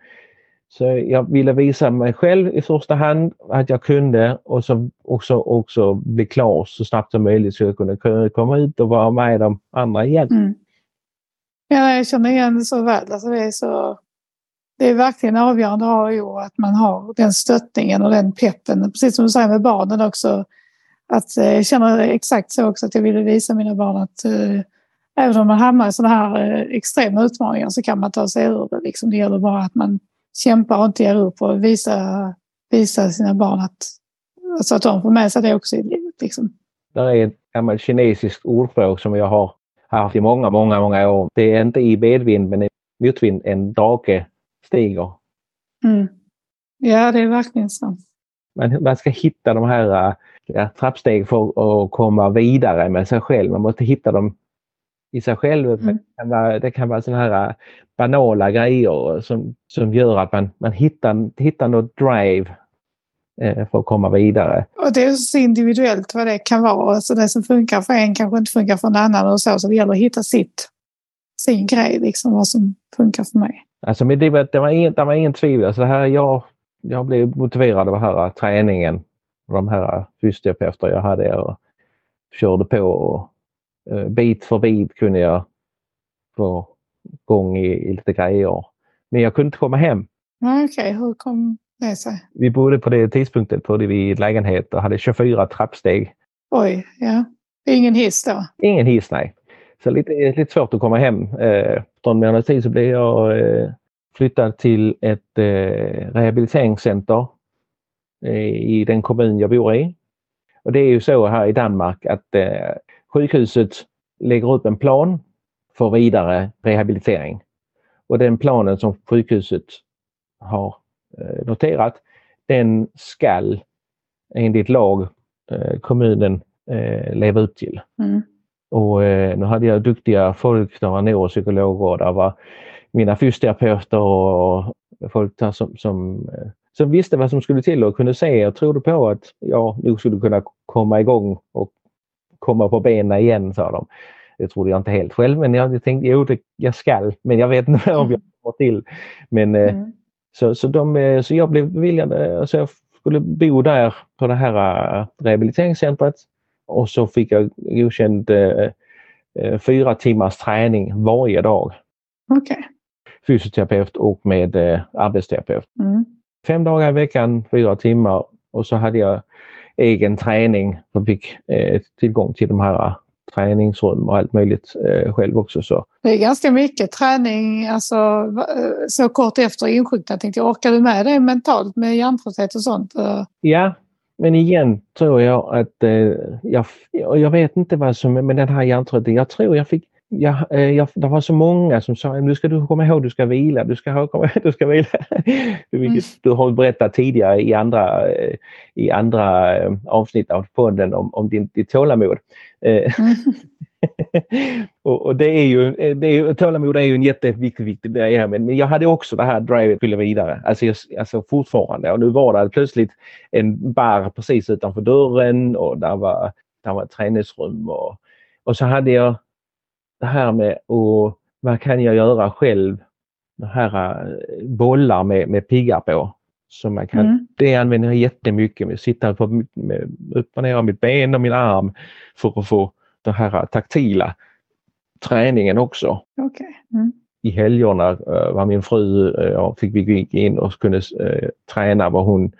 så jag ville visa mig själv i första hand att jag kunde och så också, också bli klar så snabbt som möjligt så jag kunde komma ut och vara med de andra igen. Mm. Ja, jag känner igen det så väl. Alltså det är så det är verkligen avgörande att man har den stöttningen och den peppen. Precis som du säger med barnen också. Att, eh, jag känner exakt så också att jag ville visa mina barn att eh, även om man hamnar i sådana här eh, extrema utmaningar så kan man ta sig ur det. Liksom. Det gäller bara att man kämpar och inte ger upp och visar visa sina barn att, alltså att de får med sig det också i livet. Liksom. Det är ett gammalt kinesiskt ordspråk som jag har haft i många, många, många år. Det är inte i medvind men i motvind en drake stiger. Mm. Ja, det är verkligen så. Man, man ska hitta de här ja, trappsteg för att komma vidare med sig själv. Man måste hitta dem i sig själv. Mm. Det kan vara, det kan vara sådana här banala grejer som, som gör att man, man hittar, hittar något drive eh, för att komma vidare. Och det är så individuellt vad det kan vara. Alltså det som funkar för en kanske inte funkar för en annan och så. Så det gäller att hitta sitt, sin grej, liksom vad som funkar för mig. Alltså, men det, var, det, var ingen, det var ingen tvivel. Alltså, det här, jag, jag blev motiverad av den här träningen. De här fysioterapeuter jag hade och körde på. Och, uh, bit för bit kunde jag få igång i, i lite grejer. Men jag kunde inte komma hem. Okej, okay. hur kom det sig? Vi bodde på det tidspunktet bodde vi i lägenhet och hade 24 trappsteg. Oj, ja. Ingen hiss då? Ingen hiss, nej. Så lite, lite svårt att komma hem. Eh, Efter en månads tid så blev jag eh, flyttad till ett eh, rehabiliteringscenter i den kommun jag bor i. Och det är ju så här i Danmark att sjukhuset lägger upp en plan för vidare rehabilitering. Och den planen som sjukhuset har noterat, den skall enligt lag kommunen leva upp till. Mm. Och eh, nu hade jag duktiga folk, några neuropsykologer och där var mina fysioterapeuter och folk som, som, eh, som visste vad som skulle till och kunde se och trodde på att jag nog skulle kunna komma igång och komma på benen igen, sa de. Det trodde jag inte helt själv, men jag tänkte jo, det, jag skall, men jag vet inte om jag kommer till. Men, eh, mm. så, så, de, eh, så jag blev beviljad, alltså jag skulle bo där på det här rehabiliteringscentret och så fick jag godkänd eh, eh, fyra timmars träning varje dag. Okay. Fysioterapeut och med eh, arbetsterapeut. Mm. Fem dagar i veckan, fyra timmar och så hade jag egen träning och fick eh, tillgång till de här träningsrum och allt möjligt eh, själv också. Så. Det är ganska mycket träning alltså, eh, så kort efter insjuknandet. Orkar du med det mentalt med hjärntrötthet och sånt? Ja, men igen tror jag att, eh, jag, jag vet inte vad som, med den här hjärntröttheten, jag tror jag fick jag, eh, jag, det var så många som sa nu ska du komma ihåg du ska vila, du ska, komma, du ska vila. Vilket mm. du har berättat tidigare i andra, eh, i andra avsnitt av podden om, om din, ditt tålamod. Mm. och, och, det är ju, det är, tålamod är ju en jätteviktig viktig grej men, men jag hade också det här drivet fylla vidare. Alltså, jag, alltså fortfarande och nu var det plötsligt en bar precis utanför dörren och där var, där var ett träningsrum och, och så hade jag det här med och vad kan jag göra själv? Det här eh, bollar med, med piggar på. Som man kan, mm. Det använder jag jättemycket, med sitta på, med, upp och ner av mitt ben och min arm för att få den här taktila träningen också. Okay. Mm. i helgerna eh, var min fru eh, och fick vi gå in och kunde eh, träna vad hon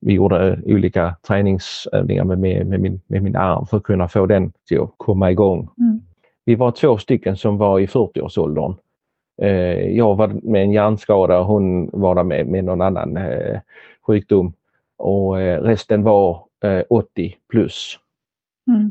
vi gjorde olika träningsövningar med, med, med, min, med min arm för att kunna få den till att komma igång. Mm. Vi var två stycken som var i 40-årsåldern. Jag var med en hjärnskada och hon var med, med någon annan sjukdom. Och resten var 80 plus. Mm.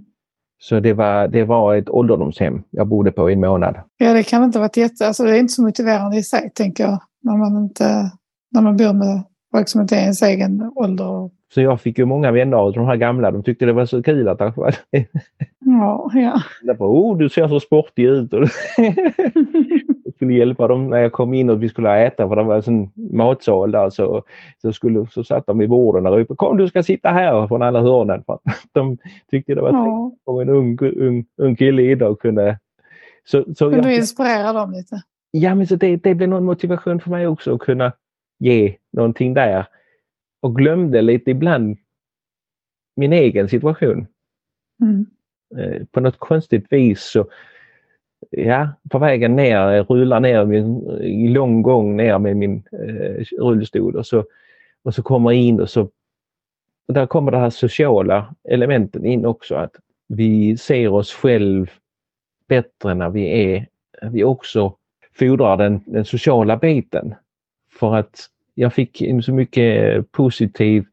Så det var, det var ett ålderdomshem jag bodde på i en månad. Ja, det kan inte varit jätte... Alltså det är inte så motiverande i sig, tänker jag. När man, inte, när man bor med folk som inte är ens egen ålder. Så jag fick ju många vänner av de här gamla. De tyckte det var så kul att jag Ja, ja. Jag bara, oh, du ser så sportig ut. jag skulle hjälpa dem när jag kom in och vi skulle äta för det var en matsal där. Så, så, skulle, så satt de vid borden och ropade kom du ska sitta här från alla hörnen. För de tyckte det var ja. om en ung, ung, ung kille idag kunde... Så, så kunde du inspirera dem lite? Ja, men så det, det blev någon motivation för mig också att kunna ge någonting där. Och glömde lite ibland min egen situation. Mm. Eh, på något konstigt vis så ja, på vägen ner, rullar ner min, i lång gång ner med min eh, rullstol och så, och så kommer jag in och så och där kommer det här sociala elementen in också att vi ser oss själv bättre när vi är, vi också fordrar den, den sociala biten. För att jag fick så mycket positiv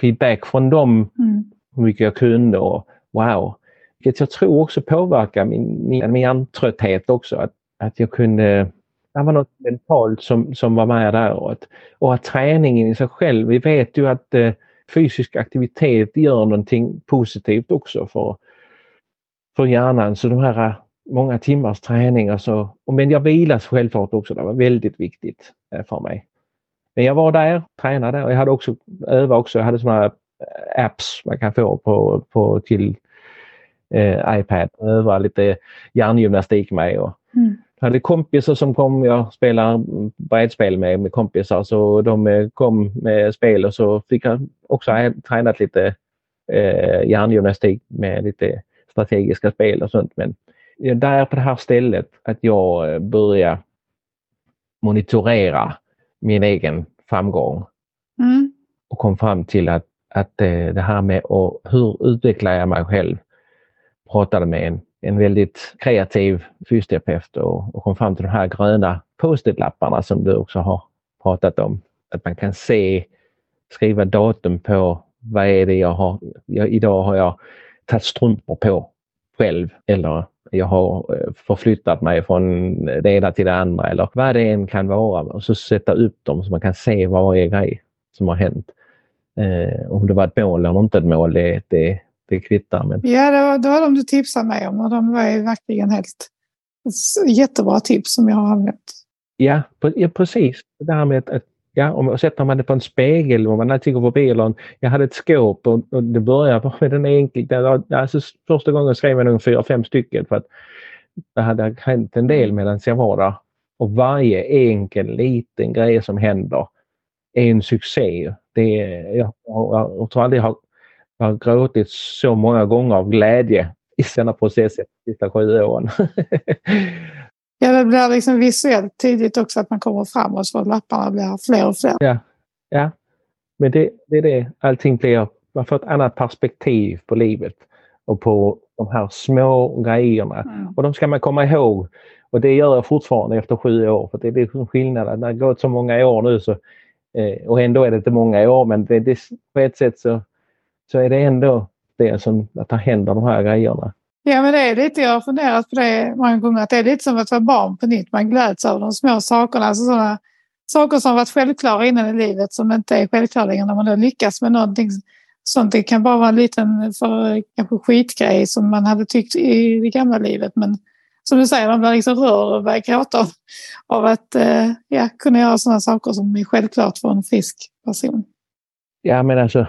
feedback från dem, mm. hur mycket jag kunde och wow, vilket jag tror också påverkar min, min, min hjärntrötthet också. Att, att jag kunde det var något mentalt som, som var med där och att, och att träningen i sig själv, vi vet ju att eh, fysisk aktivitet gör någonting positivt också för, för hjärnan. Så de här eh, många timmars träning, alltså, men jag vilas självklart också, det var väldigt viktigt eh, för mig. Men jag var där, tränade och jag hade också övat också, jag hade sådana eh, apps man kan få på, på till eh, iPad öva lite hjärngymnastik med. Och mm. Jag hade kompisar som kom, jag spelar brädspel med, med kompisar, så de eh, kom med spel och så fick jag också tränat lite eh, hjärngymnastik med lite strategiska spel och sånt. Men där på det här stället att jag eh, började monitorera min egen framgång mm. och kom fram till att, att eh, det här med och hur utvecklar jag mig själv pratade med en, en väldigt kreativ fysioterapeut och, och kom fram till de här gröna post-it-lapparna som du också har pratat om. Att man kan se, skriva datum på vad är det jag har, jag, idag har jag tagit strumpor på själv eller jag har eh, förflyttat mig från det ena till det andra eller vad det än kan vara. Och så sätta upp dem så man kan se varje grej som har hänt. Eh, om det var ett mål eller inte ett mål, det, det, det kvittar. Men... Ja, det var, det var de du tipsade mig om och de var verkligen helt jättebra tips som jag har använt. Ja, ja precis. Det här med att, ja, om sätter man det på en spegel om man går förbi eller jag hade ett skåp och, och det började med den enkelt. Alltså, första gången skrev jag nog fyra, fem stycken för att det hade hänt en del medan jag var där. Och varje enkel liten grej som händer är en succé. Det är, jag, jag, jag tror aldrig jag har jag har gråtit så många gånger av glädje i denna process de sista sju åren. ja, det blir liksom visuellt tydligt också att man kommer framåt för att lapparna blir fler och fler. Ja, ja. men det, det är det. Allting blir, man får ett annat perspektiv på livet och på de här små grejerna. Mm. Och de ska man komma ihåg. Och det gör jag fortfarande efter sju år. För det är liksom skillnaden. Det har gått så många år nu så, eh, och ändå är det inte många år men det, det, på ett sätt så så är det ändå det som att det händer de här grejerna. Ja men det är lite, jag har funderat på det många gånger, att det är lite som att vara barn på nytt. Man gläds över de små sakerna. Alltså sådana saker som varit självklara innan i livet som inte är självklara längre när man då lyckas med någonting sånt. Det kan bara vara en liten för, kanske skitgrej som man hade tyckt i det gamla livet. Men som du säger, man blir liksom rör och börjar gråta av, av att eh, ja, kunna göra sådana saker som är självklart för en frisk person. Ja men alltså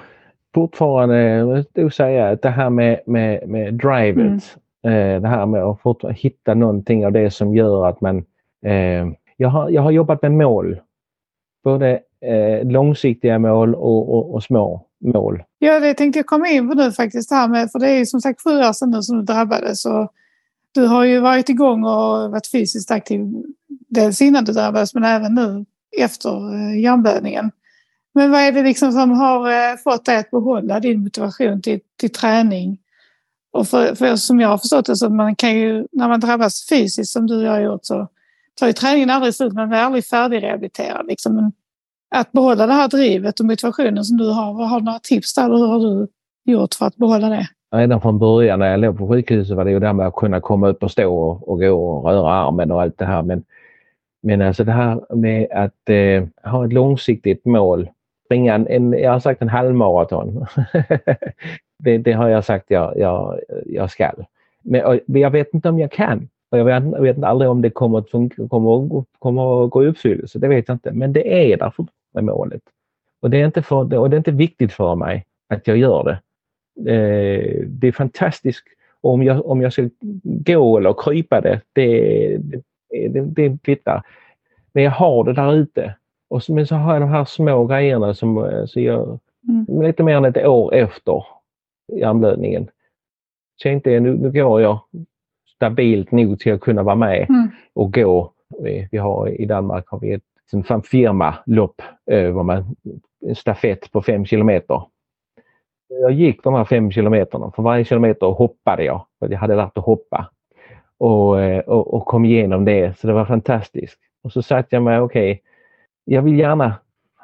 fortfarande att säga att det här med, med, med drivet, mm. eh, det här med att hitta någonting av det som gör att man... Eh, jag, har, jag har jobbat med mål. Både eh, långsiktiga mål och, och, och, små mål. Ja, det tänkte jag komma in på nu faktiskt. Här med, för det är ju som sagt sju år sedan nu som du drabbades. Och du har ju varit igång och varit fysiskt aktiv dels innan du drabbades men även nu efter hjärnblödningen. Men vad är det liksom som har eh, fått dig att behålla din motivation till, till träning? Och för, för som jag har förstått det så man kan ju, när man drabbas fysiskt som du och jag har gjort så tar ju träningen aldrig slut, man blir aldrig färdigrehabiliterad. Liksom. Men att behålla det här drivet och motivationen som du har, vad har du några tips där? Hur har du gjort för att behålla det? Redan från början när jag låg på sjukhuset var det ju det här med att kunna komma upp och stå och, och gå och röra armen och allt det här. Men, men alltså det här med att eh, ha ett långsiktigt mål. Springa en, en, jag har sagt en halvmaraton. det, det, har jag sagt jag, jag, jag ska. Men jag vet inte om jag kan. Och jag vet, jag vet aldrig om det kommer att, funka, kommer, kommer att gå i uppfyllelse. Det vet jag inte. Men det är därför med målet. Och det, är inte för, och det är inte viktigt för mig att jag gör det. Eh, det är fantastiskt om jag, om jag ska gå eller krypa det, det, det, det, det kvittar. Men jag har det där ute. Och så, men så har jag de här små grejerna som eh, så jag, mm. lite mer än ett år efter hjärnblödningen. Tänkte nu, nu går jag stabilt nog till att kunna vara med mm. och gå. Vi, vi, har, I Danmark har vi ett firmalopp, eh, en stafett på fem kilometer. Jag gick de här fem kilometerna. För varje kilometer hoppade jag. För jag hade lärt att hoppa. Och, eh, och, och, kom igenom det. Så det var fantastiskt. Och så satte jag mig, okej, okay, jag vill gärna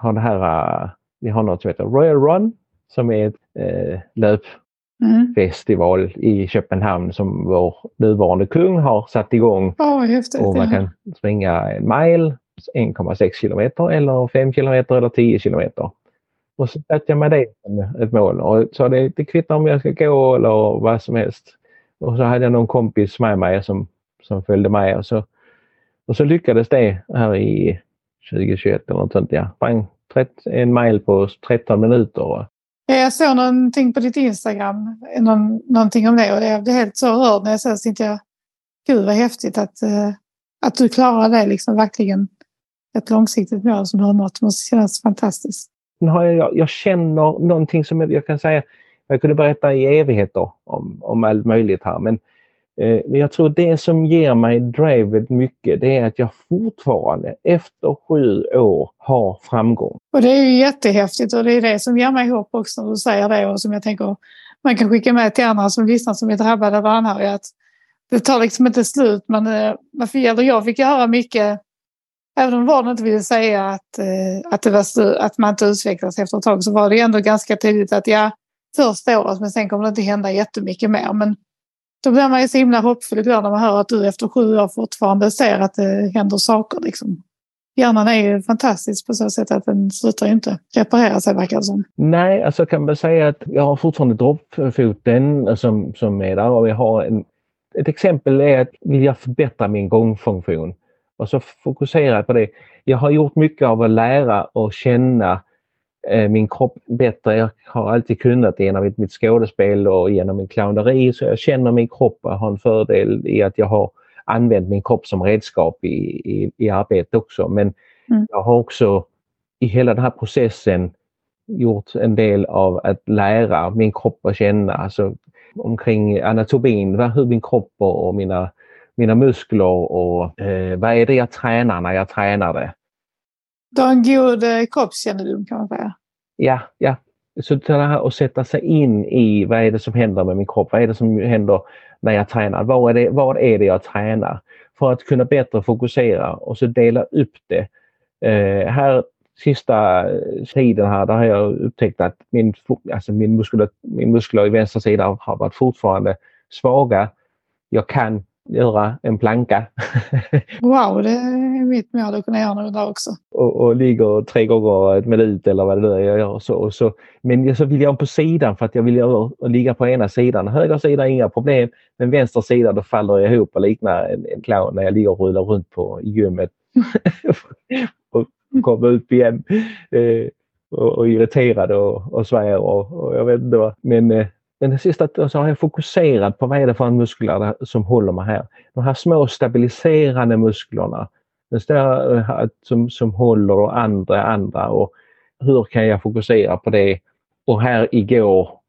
ha det här, vi har något som heter Royal Run som är ett uh, löpfestival mm. i Köpenhamn som vår nuvarande kung har satt igång. Oh, häftigt, och man kan springa en mile, 1,6 kilometer eller 5 kilometer eller 10 kilometer. Och så satte jag mig det som ett mål och sa det, det kvittar om jag ska gå eller vad som helst. Och så hade jag någon kompis med mig som, som följde med och så, och så lyckades det här i 2021 eller något sånt. Jag sprang en mil på 13 minuter. Jag såg någonting på ditt Instagram, någon, någonting om det och jag blev helt så rörd när jag såg det. tänkte jag, gud vad häftigt att, eh, att du klarar det liksom verkligen. Ett långsiktigt mål som du har nått. Måste kännas fantastiskt jag, jag känner någonting som jag, jag kan säga, jag kunde berätta i evigheter om, om allt möjligt här men Eh, jag tror det som ger mig drivet mycket det är att jag fortfarande efter sju år har framgång. Och det är ju jättehäftigt och det är det som ger mig hopp också när du säger det och som jag tänker man kan skicka med till andra som lyssnar som är drabbade av anhöriga att det tar liksom inte slut men eh, jag fick höra mycket Även om vården inte ville säga att, eh, att, det var, att man inte utvecklas efter ett tag så var det ändå ganska tydligt att ja, första året men sen kommer det inte hända jättemycket mer. Men då blir man ju så himla hoppfull när man hör att du efter sju år fortfarande ser att det händer saker. Liksom. Hjärnan är ju fantastisk på så sätt att den slutar inte reparera sig verkar det som. Nej, alltså kan man säga att jag har fortfarande droppfoten eh, som, som är där och jag har en, ett exempel är att vill jag förbättra min gångfunktion och så fokuserar jag på det. Jag har gjort mycket av att lära och känna min kropp bättre. Jag har alltid kunnat genom mitt skådespel och genom min clowneri så jag känner min kropp och har en fördel i att jag har använt min kropp som redskap i, i, i arbete också. Men mm. jag har också i hela den här processen gjort en del av att lära min kropp att känna alltså, omkring anatomin, hur min kropp och mina mina muskler och eh, vad är det jag tränar när jag tränar det. Du har en god eh, kroppskännedom kan man säga. Ja, ja. Så det här att sätta sig in i vad är det som händer med min kropp? Vad är det som händer när jag tränar? Vad är det, vad är det jag tränar? För att kunna bättre fokusera och så dela upp det. Eh, här sista tiden här, där har jag upptäckt att min, alltså min, muskler, min muskler i vänster sida har varit fortfarande svaga. Jag kan göra en planka. wow, det är mitt mål att kunna göra något där också. Och, och ligger tre gånger ett minut eller vad det nu är jag gör. Så, och så. Men så vill jag på sidan för att jag vill göra, ligga på ena sidan. Höger sida inga problem, men vänster sida då faller jag ihop och liknar en, en clown när jag ligger och rullar runt på gymmet. och kommer ut igen. Eh, och, och irriterad och, och svär och, och jag vet inte vad. Men eh, det sista så har jag fokuserat på vad är det för muskler som håller mig här. De här små stabiliserande musklerna eh, som, som håller och andra andra och hur kan jag fokusera på det? Och här igår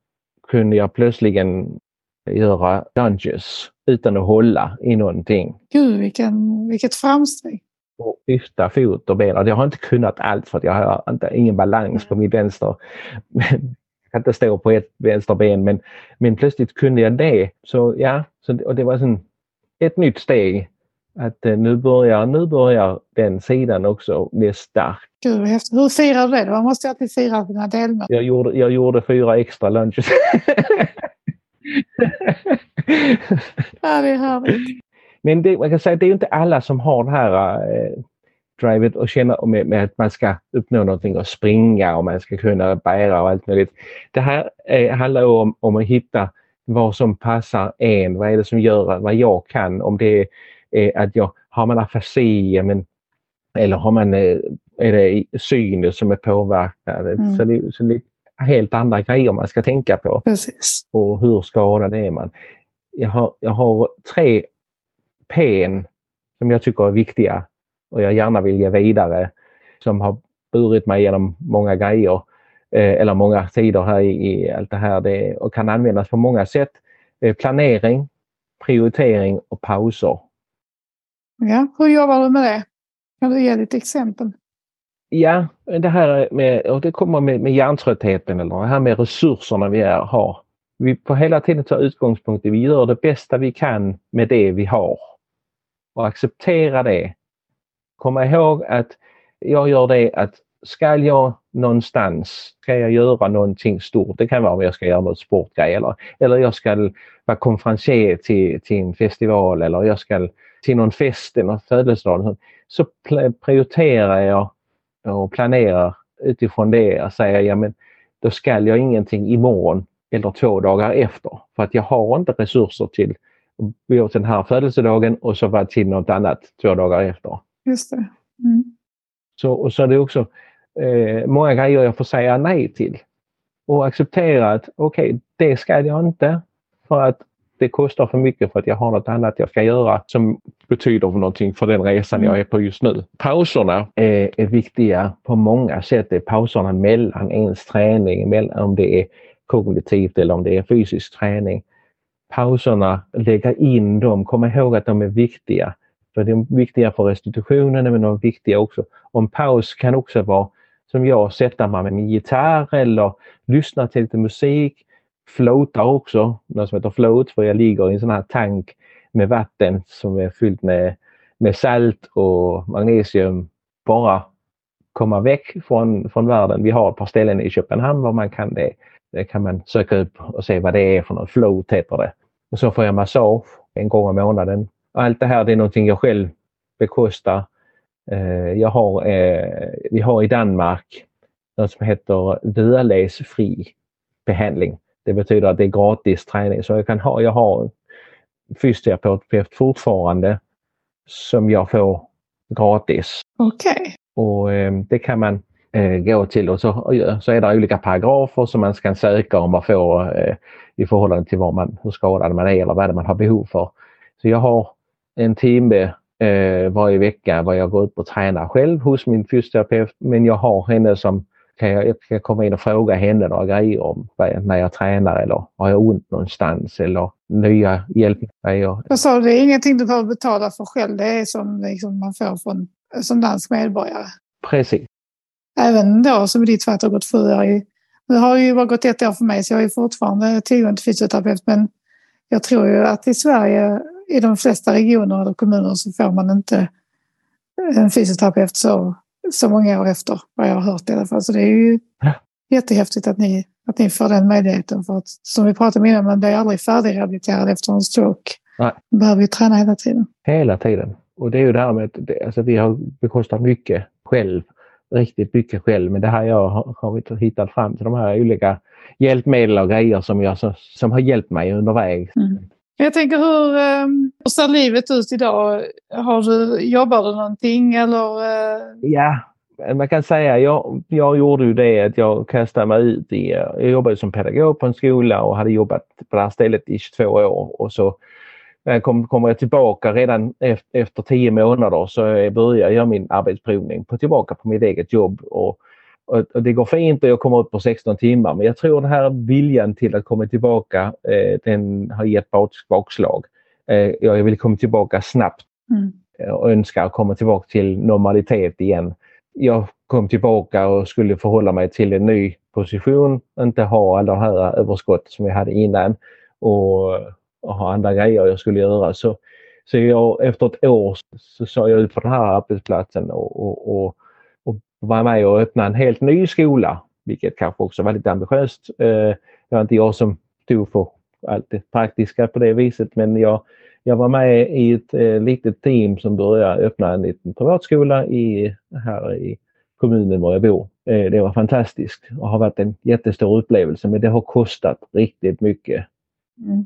kunde jag plötsligen göra lunges utan att hålla i någonting. Gud, vilken, vilket framsteg. Och lyfta fot och ben. Jag har inte kunnat allt för att jag har inte, ingen balans på min vänster. Jag kan inte stå på ett vänster ben men, men plötsligt kunde jag det. Så ja, så, och det var sån, ett nytt steg. Att eh, nu, börjar, nu börjar den sidan också bli stark. Gud, Hur firar du det? Man måste ju alltid fira sina delmål. Jag gjorde, jag gjorde fyra extra lunches. ja, det är härligt. Men det, man kan säga, det är inte alla som har det här eh, drivet och känner med, med, att man ska uppnå någonting och springa och man ska kunna bära och allt möjligt. Det här eh, handlar om, om att hitta vad som passar en. Vad är det som gör vad jag kan? Om det är att jag har man afasi men, eller har man, eh, är det synen som är påverkad? Mm. Så, det, så det är helt andra grejer man ska tänka på. Precis. Och hur skadad är man? Jag har, jag har tre P som jag tycker är viktiga och jag gärna vill ge vidare som har burit mig genom många grejer eh, eller många tider här i, i allt det här det, och kan användas på många sätt. Eh, planering, prioritering och pauser. Ja, hur jobbar du med det? Kan du ge lite exempel? Ja, det här med, och det kommer med, med hjärntröttheten eller det här med resurserna vi är, har. Vi får hela tiden ta utgångspunkt i vi gör det bästa vi kan med det vi har. Och acceptera det komma ihåg att jag gör det att ska jag någonstans, ska jag göra någonting stort, det kan vara om jag ska göra något sportgrej eller, eller jag ska vara konferencier till, till en festival eller jag ska till någon fest eller födelsedag. Så prioriterar jag och planerar utifrån det och säger ja men då ska jag ingenting imorgon eller två dagar efter för att jag har inte resurser till att gå till den här födelsedagen och så vara till något annat två dagar efter. Just det. Mm. Så, och så är det också eh, många grejer jag får säga nej till. Och acceptera att okej, okay, det ska jag inte för att det kostar för mycket för att jag har något annat jag ska göra som betyder någonting för den resan jag är på just nu. Pauserna är, är viktiga på många sätt. Det är pauserna mellan ens träning, mellan, om det är kognitivt eller om det är fysisk träning. Pauserna, lägga in dem, kom ihåg att de är viktiga. För de är viktiga för restitutionen men de är viktiga också. Och en paus kan också vara som jag, sätta mig med min gitarr eller lyssna till lite musik. Floatar också, något som heter float för jag ligger i en sån här tank med vatten som är fyllt med, med salt och magnesium. Bara komma väck från, från världen. Vi har ett par ställen i Köpenhamn var man kan det. Det kan man söka upp och se vad det är för något. Float heter det. Och så får jag massage en gång i månaden allt det här det är någonting jag själv bekostar. Eh, jag har, eh, vi har i Danmark något som heter värlesfri behandling. Det betyder att det är gratis träning. Så jag, kan ha, jag har fysioterapeut fortfarande som jag får gratis. Okej. Okay. Och eh, det kan man gå till och så, så är det olika paragrafer som man ska söka om man får i förhållande till vad man, hur skadad man är eller vad det man har behov för. Så jag har en timme eh, varje vecka var jag går upp och tränar själv hos min fysioterapeut. Men jag har henne som kan jag, jag komma in och fråga henne några grejer om när jag tränar eller har jag ont någonstans eller nya hjälpgrejer. Jag sa det är ingenting du behöver betala för själv. Det är som liksom man får från, som dansk medborgare. Precis. Även då som i ditt fall har gått sju år i nu har det ju bara gått ett år för mig så jag är fortfarande tillgång till fysioterapeut men jag tror ju att i Sverige i de flesta regioner eller kommuner så får man inte en fysioterapeut så, så många år efter vad jag har hört i alla fall. Så det är ju ja. jättehäftigt att ni, att ni får den möjligheten. För att som vi pratade om innan, man blir aldrig färdigrehabiliterad efter en stroke. Nej. Man behöver ju träna hela tiden. Hela tiden. Och det är ju det här med att alltså, vi har bekostat mycket själv. Riktigt mycket själv. Men det här jag har, har hittat fram till de här olika hjälpmedel och grejer som, jag, som har hjälpt mig underväg. Mm. Jag tänker hur, ehm, hur ser livet ut idag? Har du, jobbar du någonting eller? Eh? Ja, man kan säga jag, jag gjorde ju det att jag kastade mig ut i, jag jobbade som pedagog på en skola och hade jobbat på det här stället i 22 år och så eh, kom, kommer jag tillbaka redan efter, efter 10 månader så börjar jag min arbetsprovning på tillbaka på mitt eget jobb och och det går fint jag kommer upp på 16 timmar men jag tror den här viljan till att komma tillbaka eh, den har gett bakslag. Eh, jag vill komma tillbaka snabbt Mm. och önskar komma tillbaka till normalitet igen. Jag kom tillbaka och skulle förhålla mig till en ny position, inte ha alla de här överskott som jag hade innan och, och ha andra grejer jag skulle göra. Så, så jag, efter ett år så sa jag ut på den här arbetsplatsen och, och, och, och var med och öppnade en helt ny skola, vilket kanske också var lite ambitiöst. Eh, det var inte jag som stod för allt det praktiska på det viset men jag, jag var med i ett eh, litet team som började öppna en liten privatskola i, här i kommunen var jag bor. Eh, det var fantastiskt och har varit en jättestor upplevelse men det har kostat riktigt mycket. Mm.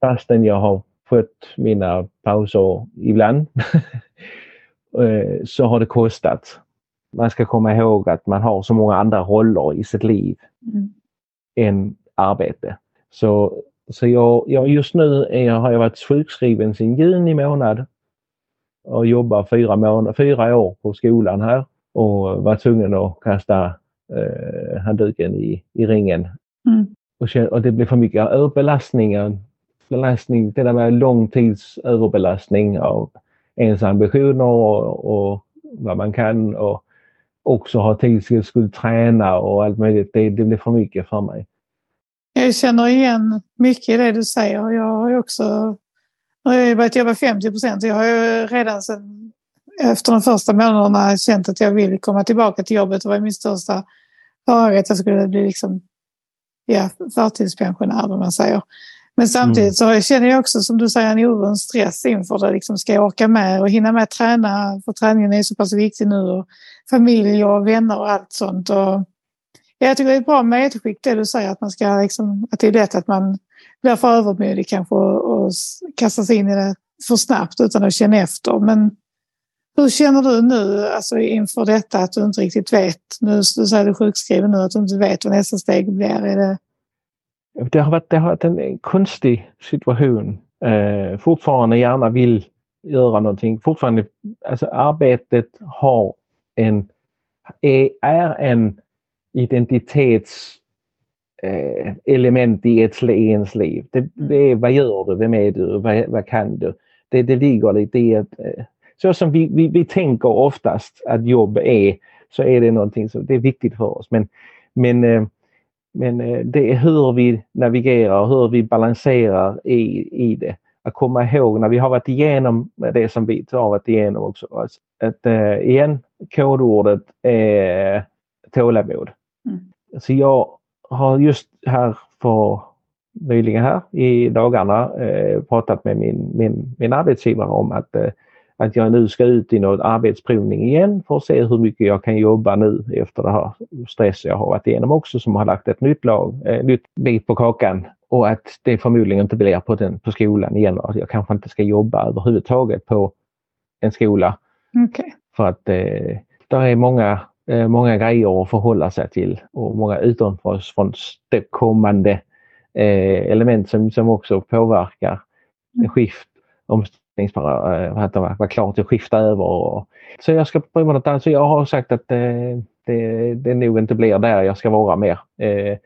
Fastän jag har fått mina pauser ibland så har det kostat. Man ska komma ihåg att man har så många andra roller i sitt liv Mm. än arbete. Så, så jag, jag, just nu är har jag varit sjukskriven sedan juni månad och jobbar fyra, månader, fyra år på skolan här och var tvungen att kasta eh, handduken i, i ringen. Mm. Och, och det blir för mycket överbelastning, belastning, det där med långtids överbelastning av ens ambitioner och, och vad man kan och också ha tid till att skulle träna och allt möjligt. Det, det blir för mycket för mig. Jag känner igen mycket i det du säger. Jag har ju också jag har börjat jobba 50 procent. Jag har ju redan sedan efter de första månaderna känt att jag vill komma tillbaka till jobbet. Det var min största farhåga att jag skulle bli liksom, ja, förtidspensionär, om man säger. Men samtidigt så känner jag också, som du säger, en oro och stress inför det. Liksom, ska jag orka med och hinna med träna? För träningen är så pass viktig nu. Och familj och vänner och allt sånt. Och jag tycker det är ett bra medskick det du säger, att, man ska liksom, att det är lätt att man blir för övermodig kanske och, och kastar sig in i det för snabbt utan att känna efter. Men hur känner du nu alltså inför detta att du inte riktigt vet? Nu du säger du sjukskriven nu, att du inte vet vad nästa steg blir. Är det... Det, har varit, det har varit en konstig situation. Eh, fortfarande gärna vill göra någonting. Fortfarande, alltså arbetet har en, är, är en identitets eh, element i ett, ens liv. Det, det är vad gör du, vem är du, vad, vad kan du? Det, det ligger lite i att eh, så som vi, vi, vi tänker oftast att jobb är så är det någonting som det är viktigt för oss. Men, men, eh, men eh, det är hur vi navigerar och hur vi balanserar i, i det. Att komma ihåg när vi har varit igenom det som vi har varit igenom också. Att, att äh, igen, kodordet är tålamod. Mm. Så jag har just här för nyligen här i dagarna eh, pratat med min, min, min arbetsgivare om att, eh, att jag nu ska ut i något arbetsprovning igen för att se hur mycket jag kan jobba nu efter det här stress jag har varit igenom också som har lagt ett nytt lag, eh, nytt bit på kakan och att det förmodligen inte blir på, den, på skolan igen och att jag kanske inte ska jobba överhuvudtaget på en skola. Okay. För att eh, där är många eh, många grejer att förhålla sig till och många utanför kommande eh, element som, som också påverkar mm. skift, eh, att vara klar till att skifta över. Och, så jag ska prova något annat. Så jag har sagt att eh, det, det nog inte blir där jag ska vara mer. Eh,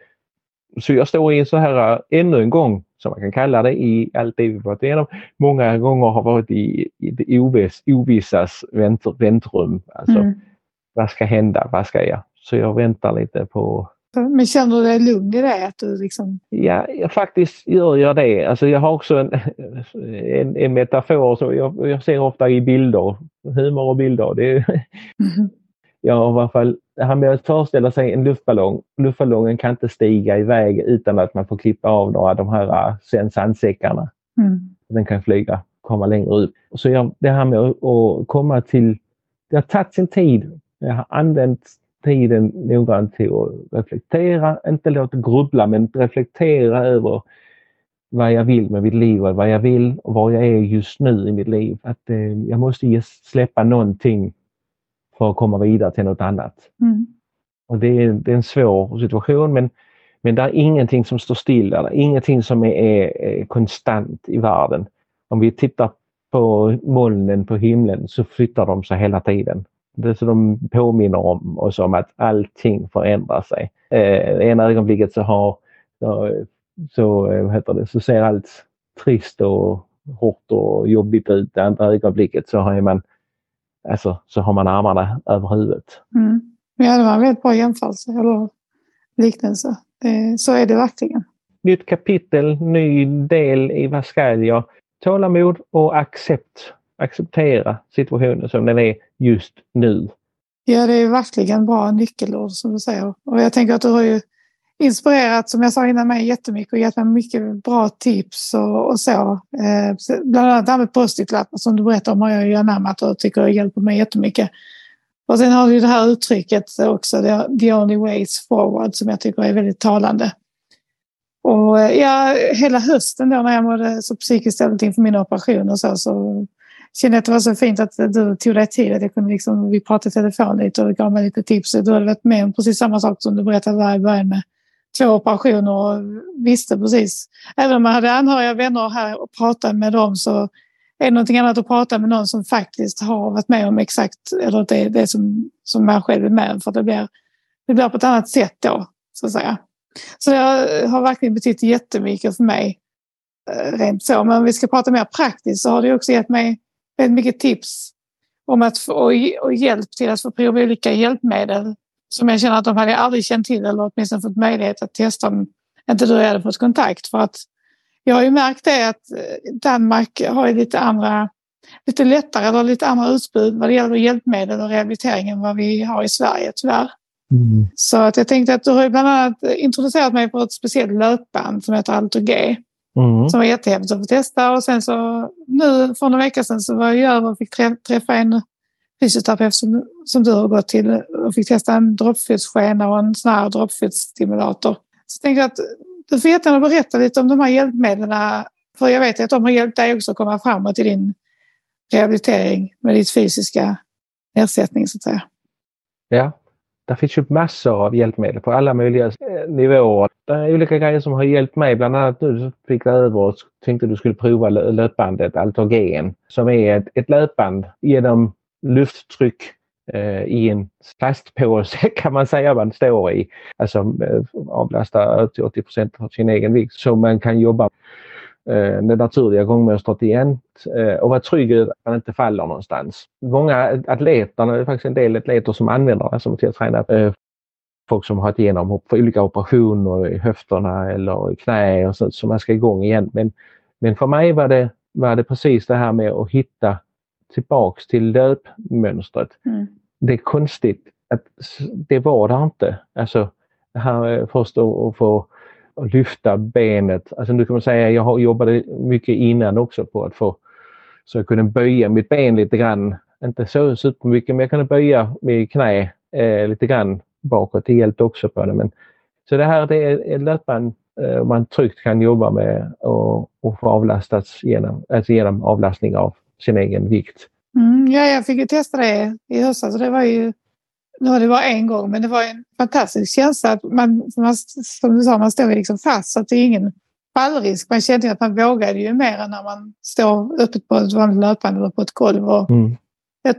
så jag står i så här ännu en gång, som man kan kalla det, i allt det vi varit igenom. Många gånger har varit i, i det oviss, ovissas vänt, väntrum. Alltså, mm vad ska hända? Vad ska jag? Så jag väntar lite på... Men känner du dig lugn i det? Att du liksom... Ja, jag faktiskt gör jag det. Alltså jag har också en, en, en metafor. Så jag, jag, ser ofta i bilder, humor och bilder. Det är, mm. Jag har i alla fall här med att föreställa sig en luftballong. Luftballongen kan inte stiga iväg utan att man får klippa av några av de här sen sandsäckarna. Mm. Den kan flyga, komma längre ut. Så jag, det här med att, att komma till... Det har tagit sin tid jag har använt tiden noggrant till att reflektera, inte låta grubbla men reflektera över vad jag vill med mitt liv och vad jag vill och var jag är just nu i mitt liv. Att eh, jag måste ge, släppa någonting för att komma vidare till något annat. Mm. Och det är, det är, en svår situation men, men det är ingenting som står stilla, det är ingenting som är, är, är konstant i världen. Om vi tittar på molnen på himlen så flyttar de sig hela tiden. Det så de påminner om oss om att allting förändrar sig. Eh, ena ögonblicket så har så, så, vad heter det, så ser allt trist och hårt och jobbigt ut det andra ögonblicket så har man, alltså, så har man armarna över huvudet. Mm. Ja, det var en väldigt bra jämförelse eller liknelse. Det, så är det verkligen. Nytt kapitel, ny del i vad ska jag? Tålamod och accept. Acceptera situationen som den är just nu. Ja, det är verkligen bra nyckelord som du säger. Och jag tänker att du har ju inspirerat, som jag sa innan mig, jättemycket och gett mig mycket bra tips och, och så. Eh, bland annat det här med post-it-lappar som du berättade om har jag ju anammat och tycker det hjälper mig jättemycket. Och sen har du det här uttrycket också, the only way is forward, som jag tycker är väldigt talande. Och eh, ja, hela hösten då när jag mådde så psykiskt dåligt inför min operation och så, så kände att det var så fint att du tog dig tid. Att jag kunde liksom, vi pratade i telefon lite och gav mig lite tips. Du hade varit med om precis samma sak som du berättade där i början med två operationer och visste precis. Även om man hade anhöriga vänner här och pratade med dem så är det någonting annat att prata med någon som faktiskt har varit med om exakt eller det, det som, som man själv är med om. För det blir, det blir på ett annat sätt då, så att säga. Så det har verkligen betytt jättemycket för mig. Eh, rent så. Men om vi ska prata mer praktiskt så har det också gett mig väldigt mycket tips om att få och hjälp till att få prova olika hjälpmedel som jag känner att de hade aldrig känt till eller åtminstone fått möjlighet att testa om inte du hade fått kontakt. För att jag har ju märkt det att eh, Danmark har lite andra, lite lättare eller lite andra utbud vad det gäller hjälpmedel och rehabilitering än vad vi har i Sverige tyvärr. Mm. Så att jag tänkte att du har bland annat introducerat mig på ett speciellt löpband som heter Alto-G. Mm. Som var jättehäftigt att få testa och sen så nu för några veckor sedan så var jag över och fick träffa en fysioterapeut som, som du har gått till och fick testa en droppfotsskena och en sån här droppfotsstimulator. Så jag tänkte att du får jättegärna berätta lite om de här hjälpmedlen. För jag vet att de har hjälpt dig också att komma framåt i din rehabilitering med ditt fysiska nedsättning så att säga. Ja, det finns ju massor av hjälpmedel på alla möjliga eh, nivåer. Det är olika grejer som har hjälpt mig. Bland annat nu fick över och tänkte du skulle prova löpbandet Altogen som är ett, ett löpband genom lufttryck eh, i en plastpåse kan man säga man står i. Alltså eh, avlastar till 80 av sin egen vikt så man kan jobba Eh, det naturliga gångmönstret igen eh, och vara trygg i att man inte faller någonstans. Många atleter, det är faktiskt en del atleter som använder det som till att träna eh, folk som har ett genomhopp för olika operationer i höfterna eller i knä och sånt så man ska igång igen. Men, men för mig var det, var det precis det här med att hitta tillbaks till löpmönstret. Mm. Det är konstigt att det var det inte. Alltså här först att få lyfta benet. Alltså nu kan man säga, jag jobbade mycket innan också på att få så jag kunde böja mitt ben lite grann. Inte så supermycket men jag kunde böja mitt knä eh, lite grann bakåt. Det hjälpte också på det. Men, så det här det är ett löpband eh, man tryggt kan jobba med och, och få avlastats genom, alltså genom avlastning av sin egen vikt. Mm, ja, jag fick ju testa det i höstas och det var ju nu var det bara en gång, men det var en fantastisk känsla. Att man, som du sa, man står liksom fast så att det är ingen fallrisk. Man kände att man vågade ju mer än när man står öppet på ett vanligt löpande eller på ett golv. Och mm.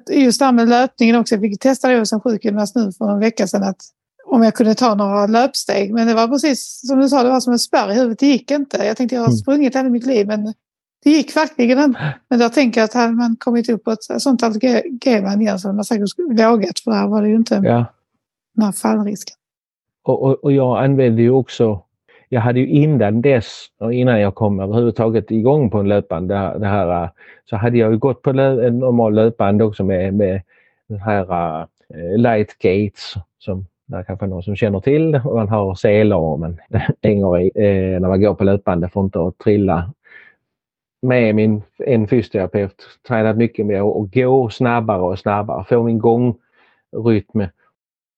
Just det här med löpningen också. Jag fick testa det som sjukgymnast nu för en vecka sedan. Att om jag kunde ta några löpsteg. Men det var precis som du sa, det var som en spärr i huvudet. Det gick inte. Jag tänkte jag har mm. sprungit hela mitt liv men det gick verkligen. Men jag tänker att hade man kommit upp på ett sånt G-man igen så hade man säkert vågat för där var det ju inte ja. den här fallrisken. Och, och, och, jag använde ju också, jag hade ju innan dess och innan jag kom överhuvudtaget igång på en löpband det, det här, så hade jag ju gått på en normal löpband också med, med den här uh, light gates som det är kanske någon som känner till. Man har selar men hänger i eh, när man går på löpbandet för inte att trilla med min, en fysioterapeut tränat mycket med att gå snabbare och snabbare, få min gångrytm.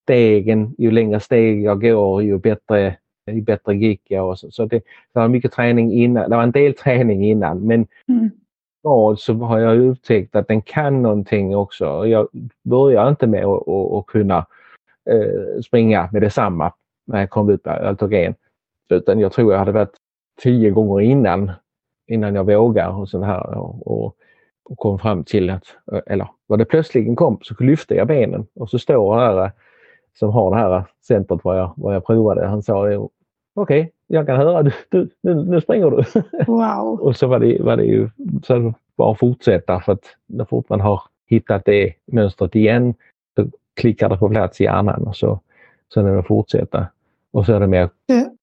Stegen, ju längre steg jag går ju bättre, ju bättre gick jag. Och så så det, det var mycket träning innan, det var en del träning innan men mm. så har jag upptäckt att den kan någonting också. Jag börjar inte med att, att, att kunna eh, springa med detsamma när jag kom ut på Altogen. Utan jag tror jag hade varit tio gånger innan innan jag vågar och så här och, och, och, kom fram till att, eller vad det plötsligen kom så lyfte jag benen och så står här som har det här centret var jag, var jag provade. Han sa okej, okay, jag kan höra, du, du, nu, nu springer du. Wow. och så var det, var det ju så bara att fortsätta för att när fort man har hittat det mönstret igen så klickar det på plats i hjärnan och så, så är det att fortsätta. Och så är det med att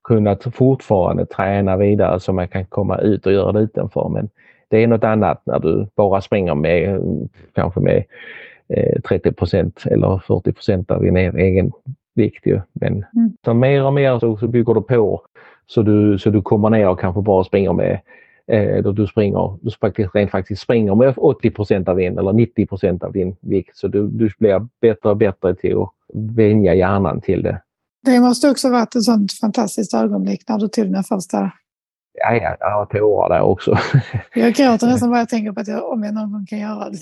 kunna fortfarande träna vidare så man kan komma ut och göra det utanför. Men det är något annat när du bara springer med eh, kanske med eh, 30% eller 40% av din e- egen vikt. Ju. Men Mm. så mer och mer så, så bygger du på så du, så du kommer ner och kanske bara springer med eh, då du springer, du faktiskt, rent faktiskt springer med 80% av din eller 90% av din vikt. Så du, du blir bättre och bättre till att vänja hjärnan till det. det måste också varit ett sånt fantastiskt ögonblick när du tog den första. Ja, ja, jag har tårar där också. Jag gråter nästan bara jag tänker på att jag, om jag någon gång kan göra det.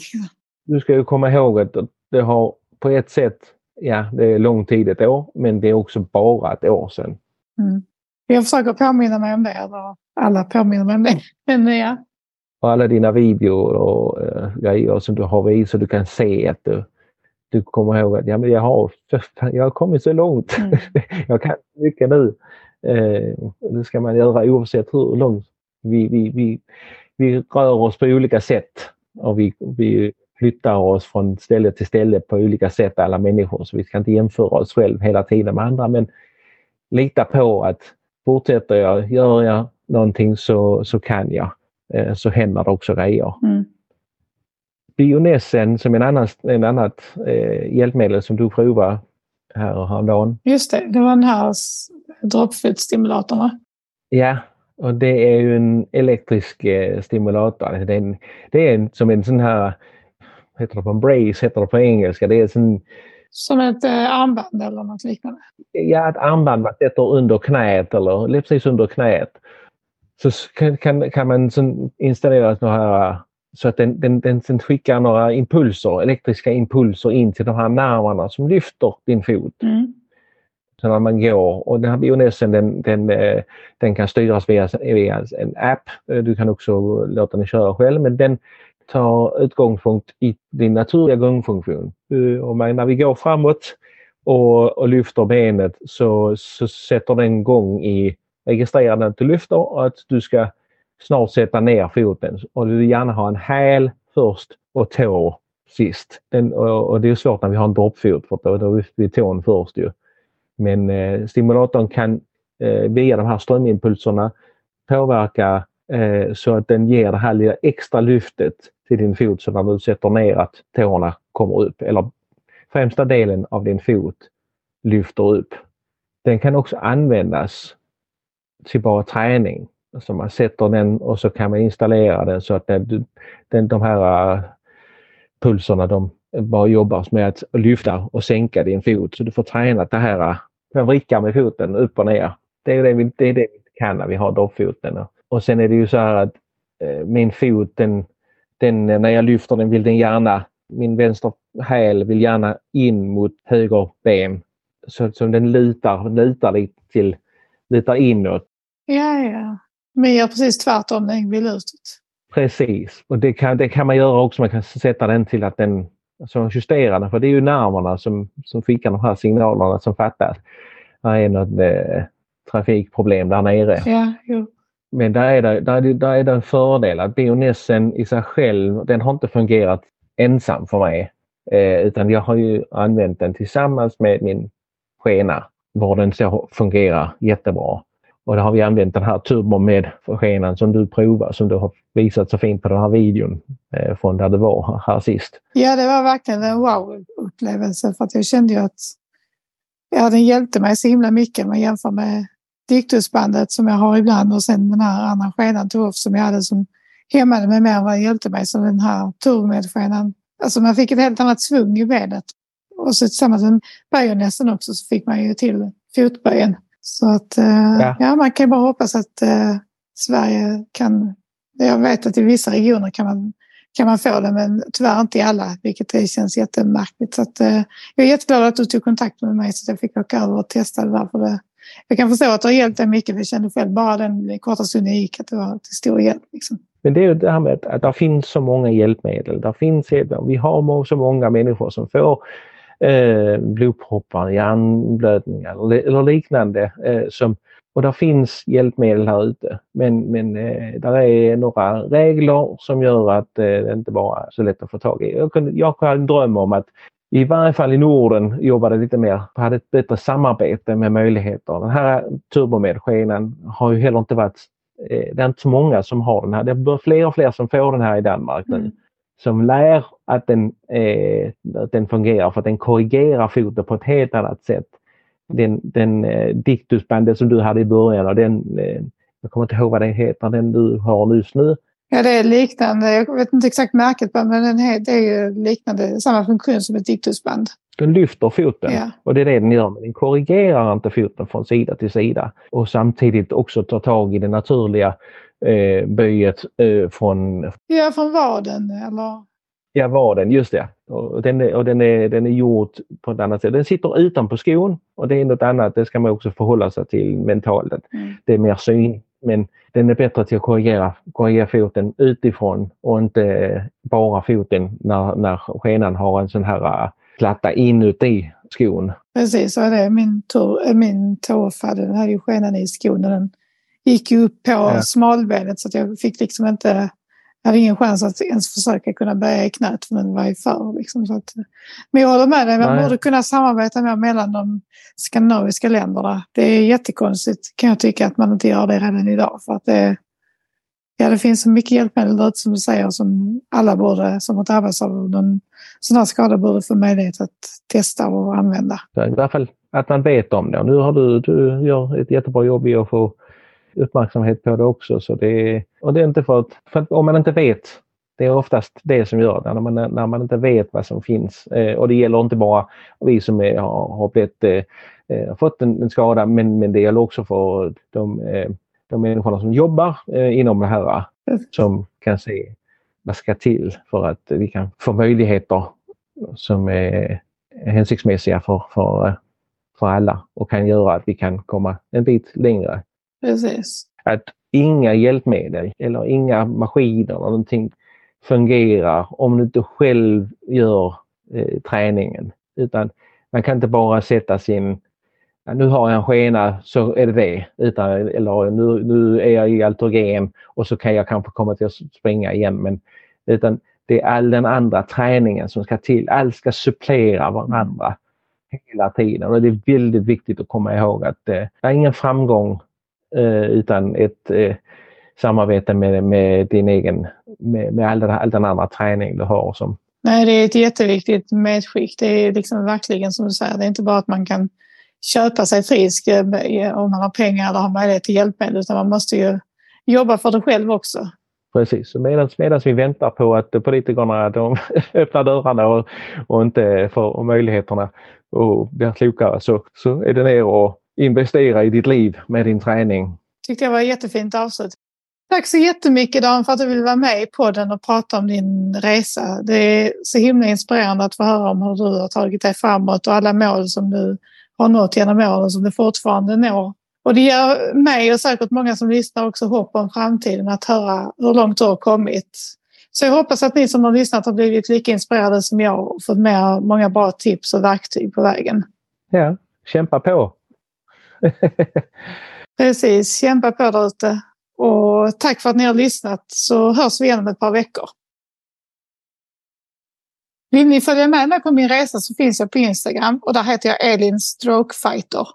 Du ska ju komma ihåg att det har på ett sätt, ja det är lång tid ett år, men det är också bara ett år sedan. Mm. Jag försöker påminna mig om det. Eller alla påminner mig om det. Men ja, Och alla dina videor och uh, grejer som du har visat, så du kan se att du, du kommer ihåg att ja, men jag, har, jag har kommit så långt. Mm. jag kan mycket nu. Eh, det ska man göra oavsett hur långt. Vi, vi, vi, vi rör oss på olika sätt och vi, vi flyttar oss från ställe till ställe på olika sätt alla människor. Så vi ska inte jämföra oss själv hela tiden med andra men lita på att fortsätter jag, gör jag någonting så, så kan jag. Eh, så händer det också grejer. mm. Bionessen som en annan, en annat eh, hjälpmedel som du provade här häromdagen. just det. Det var den här va? Ja, och det är ju en elektrisk eh, stimulator. Det är, en, det är en, som en sån här, heter det på en brace, heter det på engelska. Det är sån, Som ett eh, armband eller något liknande. ja, ett armband man sätter under knät eller precis under knät. Så kan, kan, kan man installera här så att den, den, den, den skickar några impulser, elektriska impulser in till de här nerverna som lyfter din fot. Mm. Så när man går och den här bionessen den, den, eh, den kan styras via, via en app. Eh, Du kan också låta den köra själv men den tar utgångspunkt i din naturliga gångfunktion. Och när vi går framåt och, och lyfter benet så, så sätter den gång i registrerar att du lyfter och att du ska snart sätta ner foten. Och du vill gärna ha en häl först och tå sist. Den, och, och det är svårt när vi har en droppfot för då, då är vi tån först ju. Men eh, stimulatorn kan eh, via de här strömimpulserna påverka eh, så att den ger det här lilla extra lyftet till din fot så när du sätter ner att tårna kommer upp eller främsta delen av din fot lyfter upp. Den kan också användas till bara träning. Alltså man sätter den och så kan man installera den så att den, den, de här äh, pulserna de bara jobbar med att lyfta och sänka din fot. Så du får träna det här, äh, man vrickar med foten upp och ner. Det är det vi, det är det vi kan när vi har doppfoten. Och sen är det ju så här att äh, min fot den, den, när jag lyfter den vill den gärna, min vänster häl vill gärna in mot höger ben. Så som den lutar, lutar lite till, lutar inåt. Ja, ja. Men gör precis tvärtom, den vill utåt. Precis, och det kan, det kan man göra också. Man kan sätta den till att den alltså justera den, för det är ju nerverna som, som skickar de här signalerna som fattas. Det är något eh, trafikproblem där nere. Ja, jo. Men där är, det, där, där är det en fördel att bionessen i sig själv, den har inte fungerat ensam för mig. Eh, utan jag har ju använt den tillsammans med min skena, var den så fungerar jättebra. Och då har vi använt den här turbon med skenan som du provar, som du har visat så fint på den här videon eh, från där du var här sist. Ja, det var verkligen en wow-upplevelse för att jag kände ju att ja, den hjälpte mig så himla mycket om man jämför med diktusbandet som jag har ibland och sen den här andra skenan Tuff som jag hade som hämmade mig mer än vad det hjälpte mig som den här turmedsskenan. Alltså man fick ett helt annat svung i benet. Och så tillsammans med böjernästen också så fick man ju till fotböjen. Så att eh, Ja. ja. man kan bara hoppas att eh, Sverige kan... Jag vet att i vissa regioner kan man kan man få det, men tyvärr inte i alla, vilket det känns jättemärkligt. Så att, eh, jag är jätteglad att du tog kontakt med mig så att jag fick åka över och testa det där. För det. Jag kan förstå att det har hjälpt dig mycket, Vi jag kände själv bara den korta stunden jag gick att det var till stor hjälp. Liksom. Men det är ju det här med att, att det finns så många hjälpmedel. Det finns, vi har så många människor som får eh, blodproppar, hjärnblödningar eller, liknande. Eh, som, Och det finns hjälpmedel här ute. Men, men eh, där är några regler som gör att eh, det inte bara är så lätt att få tag i. Jag, kunde, jag hade en dröm om att i varje fall i Norden jobbade lite mer, hade ett bättre samarbete med möjligheter. Den här turbomedskenen har ju heller inte varit, eh, det är inte så många som har den här. Det är fler och fler som får den här i Danmark nu. Mm. Som lär att den, eh, att den fungerar för att den korrigerar foten på ett helt annat sätt. Den, den eh, diktusbandet som du hade i början och den, eh, jag kommer inte ihåg vad den heter, den du har just nu. Ja, det är liknande. Jag vet inte exakt märket på men den är, det är ju liknande, samma funktion som ett diktusband. Den lyfter foten ja. och det är det den gör. Men den korrigerar inte foten från sida till sida och samtidigt också tar tag i det naturliga eh, böjet eh, från... Ja, från vaden eller? Ja, vaden, just det. Och den, är, och den, är, den är gjord på ett annat sätt. Den sitter utanpå skon och det är något annat, det ska man också förhålla sig till mentalt. Mm. Det är mer syn men den är bättre till att korrigera, korrigera foten utifrån och inte bara foten när, när skenan har en sån här äh, platta inuti skon. Precis, så är det. Min, tå, äh, min tåfadde, den hade ju skenan i skon och den gick ju upp på ja. smalbenet så att jag fick liksom inte jag hade ingen chans att ens försöka kunna bärga i knät för den var ju för. Liksom, så att, men jag håller med dig, man Nej. borde kunna samarbeta mer mellan de skandinaviska länderna. Det är jättekonstigt kan jag tycka att man inte gör det redan idag. För att det, ja, det finns så mycket hjälpmedel där som du säger som alla borde, som har drabbats av någon sån här skada borde få möjlighet att testa och använda. I alla fall att man vet om det. Nu har du, du gör ett jättebra jobb i att få uppmärksamhet på det också. Så det, och det är inte för att, för att om man inte vet, det är oftast det som gör det, när man, när man inte vet vad som finns. Eh, och det gäller inte bara vi som är, har, har blivit, eh, eh fått en, en, skada men, men det gäller också för de, eh, de människorna som jobbar eh, inom det här som kan se vad ska till för att vi kan få möjligheter som är hänsiktsmässiga för, för, för alla och kan göra att vi kan komma en bit längre Precis. Att inga hjälpmedel eller inga maskiner eller någonting fungerar om du inte själv gör eh, träningen. Utan man kan inte bara sätta sin ja, nu har jag en skena så är det det. Utan, eller nu, nu är jag i altogen och så kan jag kanske komma till att springa igen. Men, utan det är all den andra träningen som ska till. Allt ska supplera varandra hela tiden. Och det är väldigt viktigt att komma ihåg att eh, det är ingen framgång utan ett eh, samarbete med, med din egen, med, med all, den, all den andra träning du har. Som... Nej, det är ett jätteviktigt medskick. Det är liksom verkligen som du säger, det är inte bara att man kan köpa sig frisk eh, om man har pengar eller har möjlighet till hjälpmedel, utan man måste ju jobba för det själv också. Precis, medan vi väntar på att politikerna de öppnar dörrarna och, och inte får möjligheterna och blir klokare så, så är det ner och investera i ditt liv med din träning. Tyckte jag var ett jättefint avslut. Tack så jättemycket Dan för att du vill vara med i podden och prata om din resa. Det är så himla inspirerande att få höra om hur du har tagit dig framåt och alla mål som du har nått genom åren som du fortfarande når. Och det ger mig och säkert många som lyssnar också hopp om framtiden att höra hur långt du har kommit. Så jag hoppas att ni som har lyssnat har blivit lika inspirerade som jag och fått med många bra tips och verktyg på vägen. Ja, kämpa på! Precis, kämpa på där ute. Och tack för att ni har lyssnat så hörs vi igen om ett par veckor. Vill ni följa med mig på min resa så finns jag på Instagram och där heter jag Elin Strokefighter.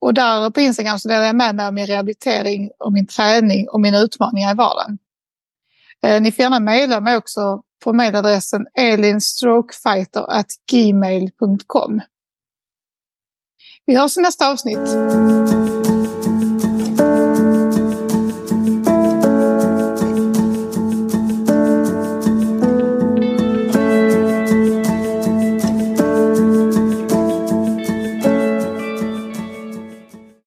Och där på Instagram så delar jag med mig av min rehabilitering och min träning och mina utmaningar i vardagen. Eh, ni får gärna mejla mig också på mejladressen elinstrokefighter.gmail.com. Vi hörs i nästa avsnitt.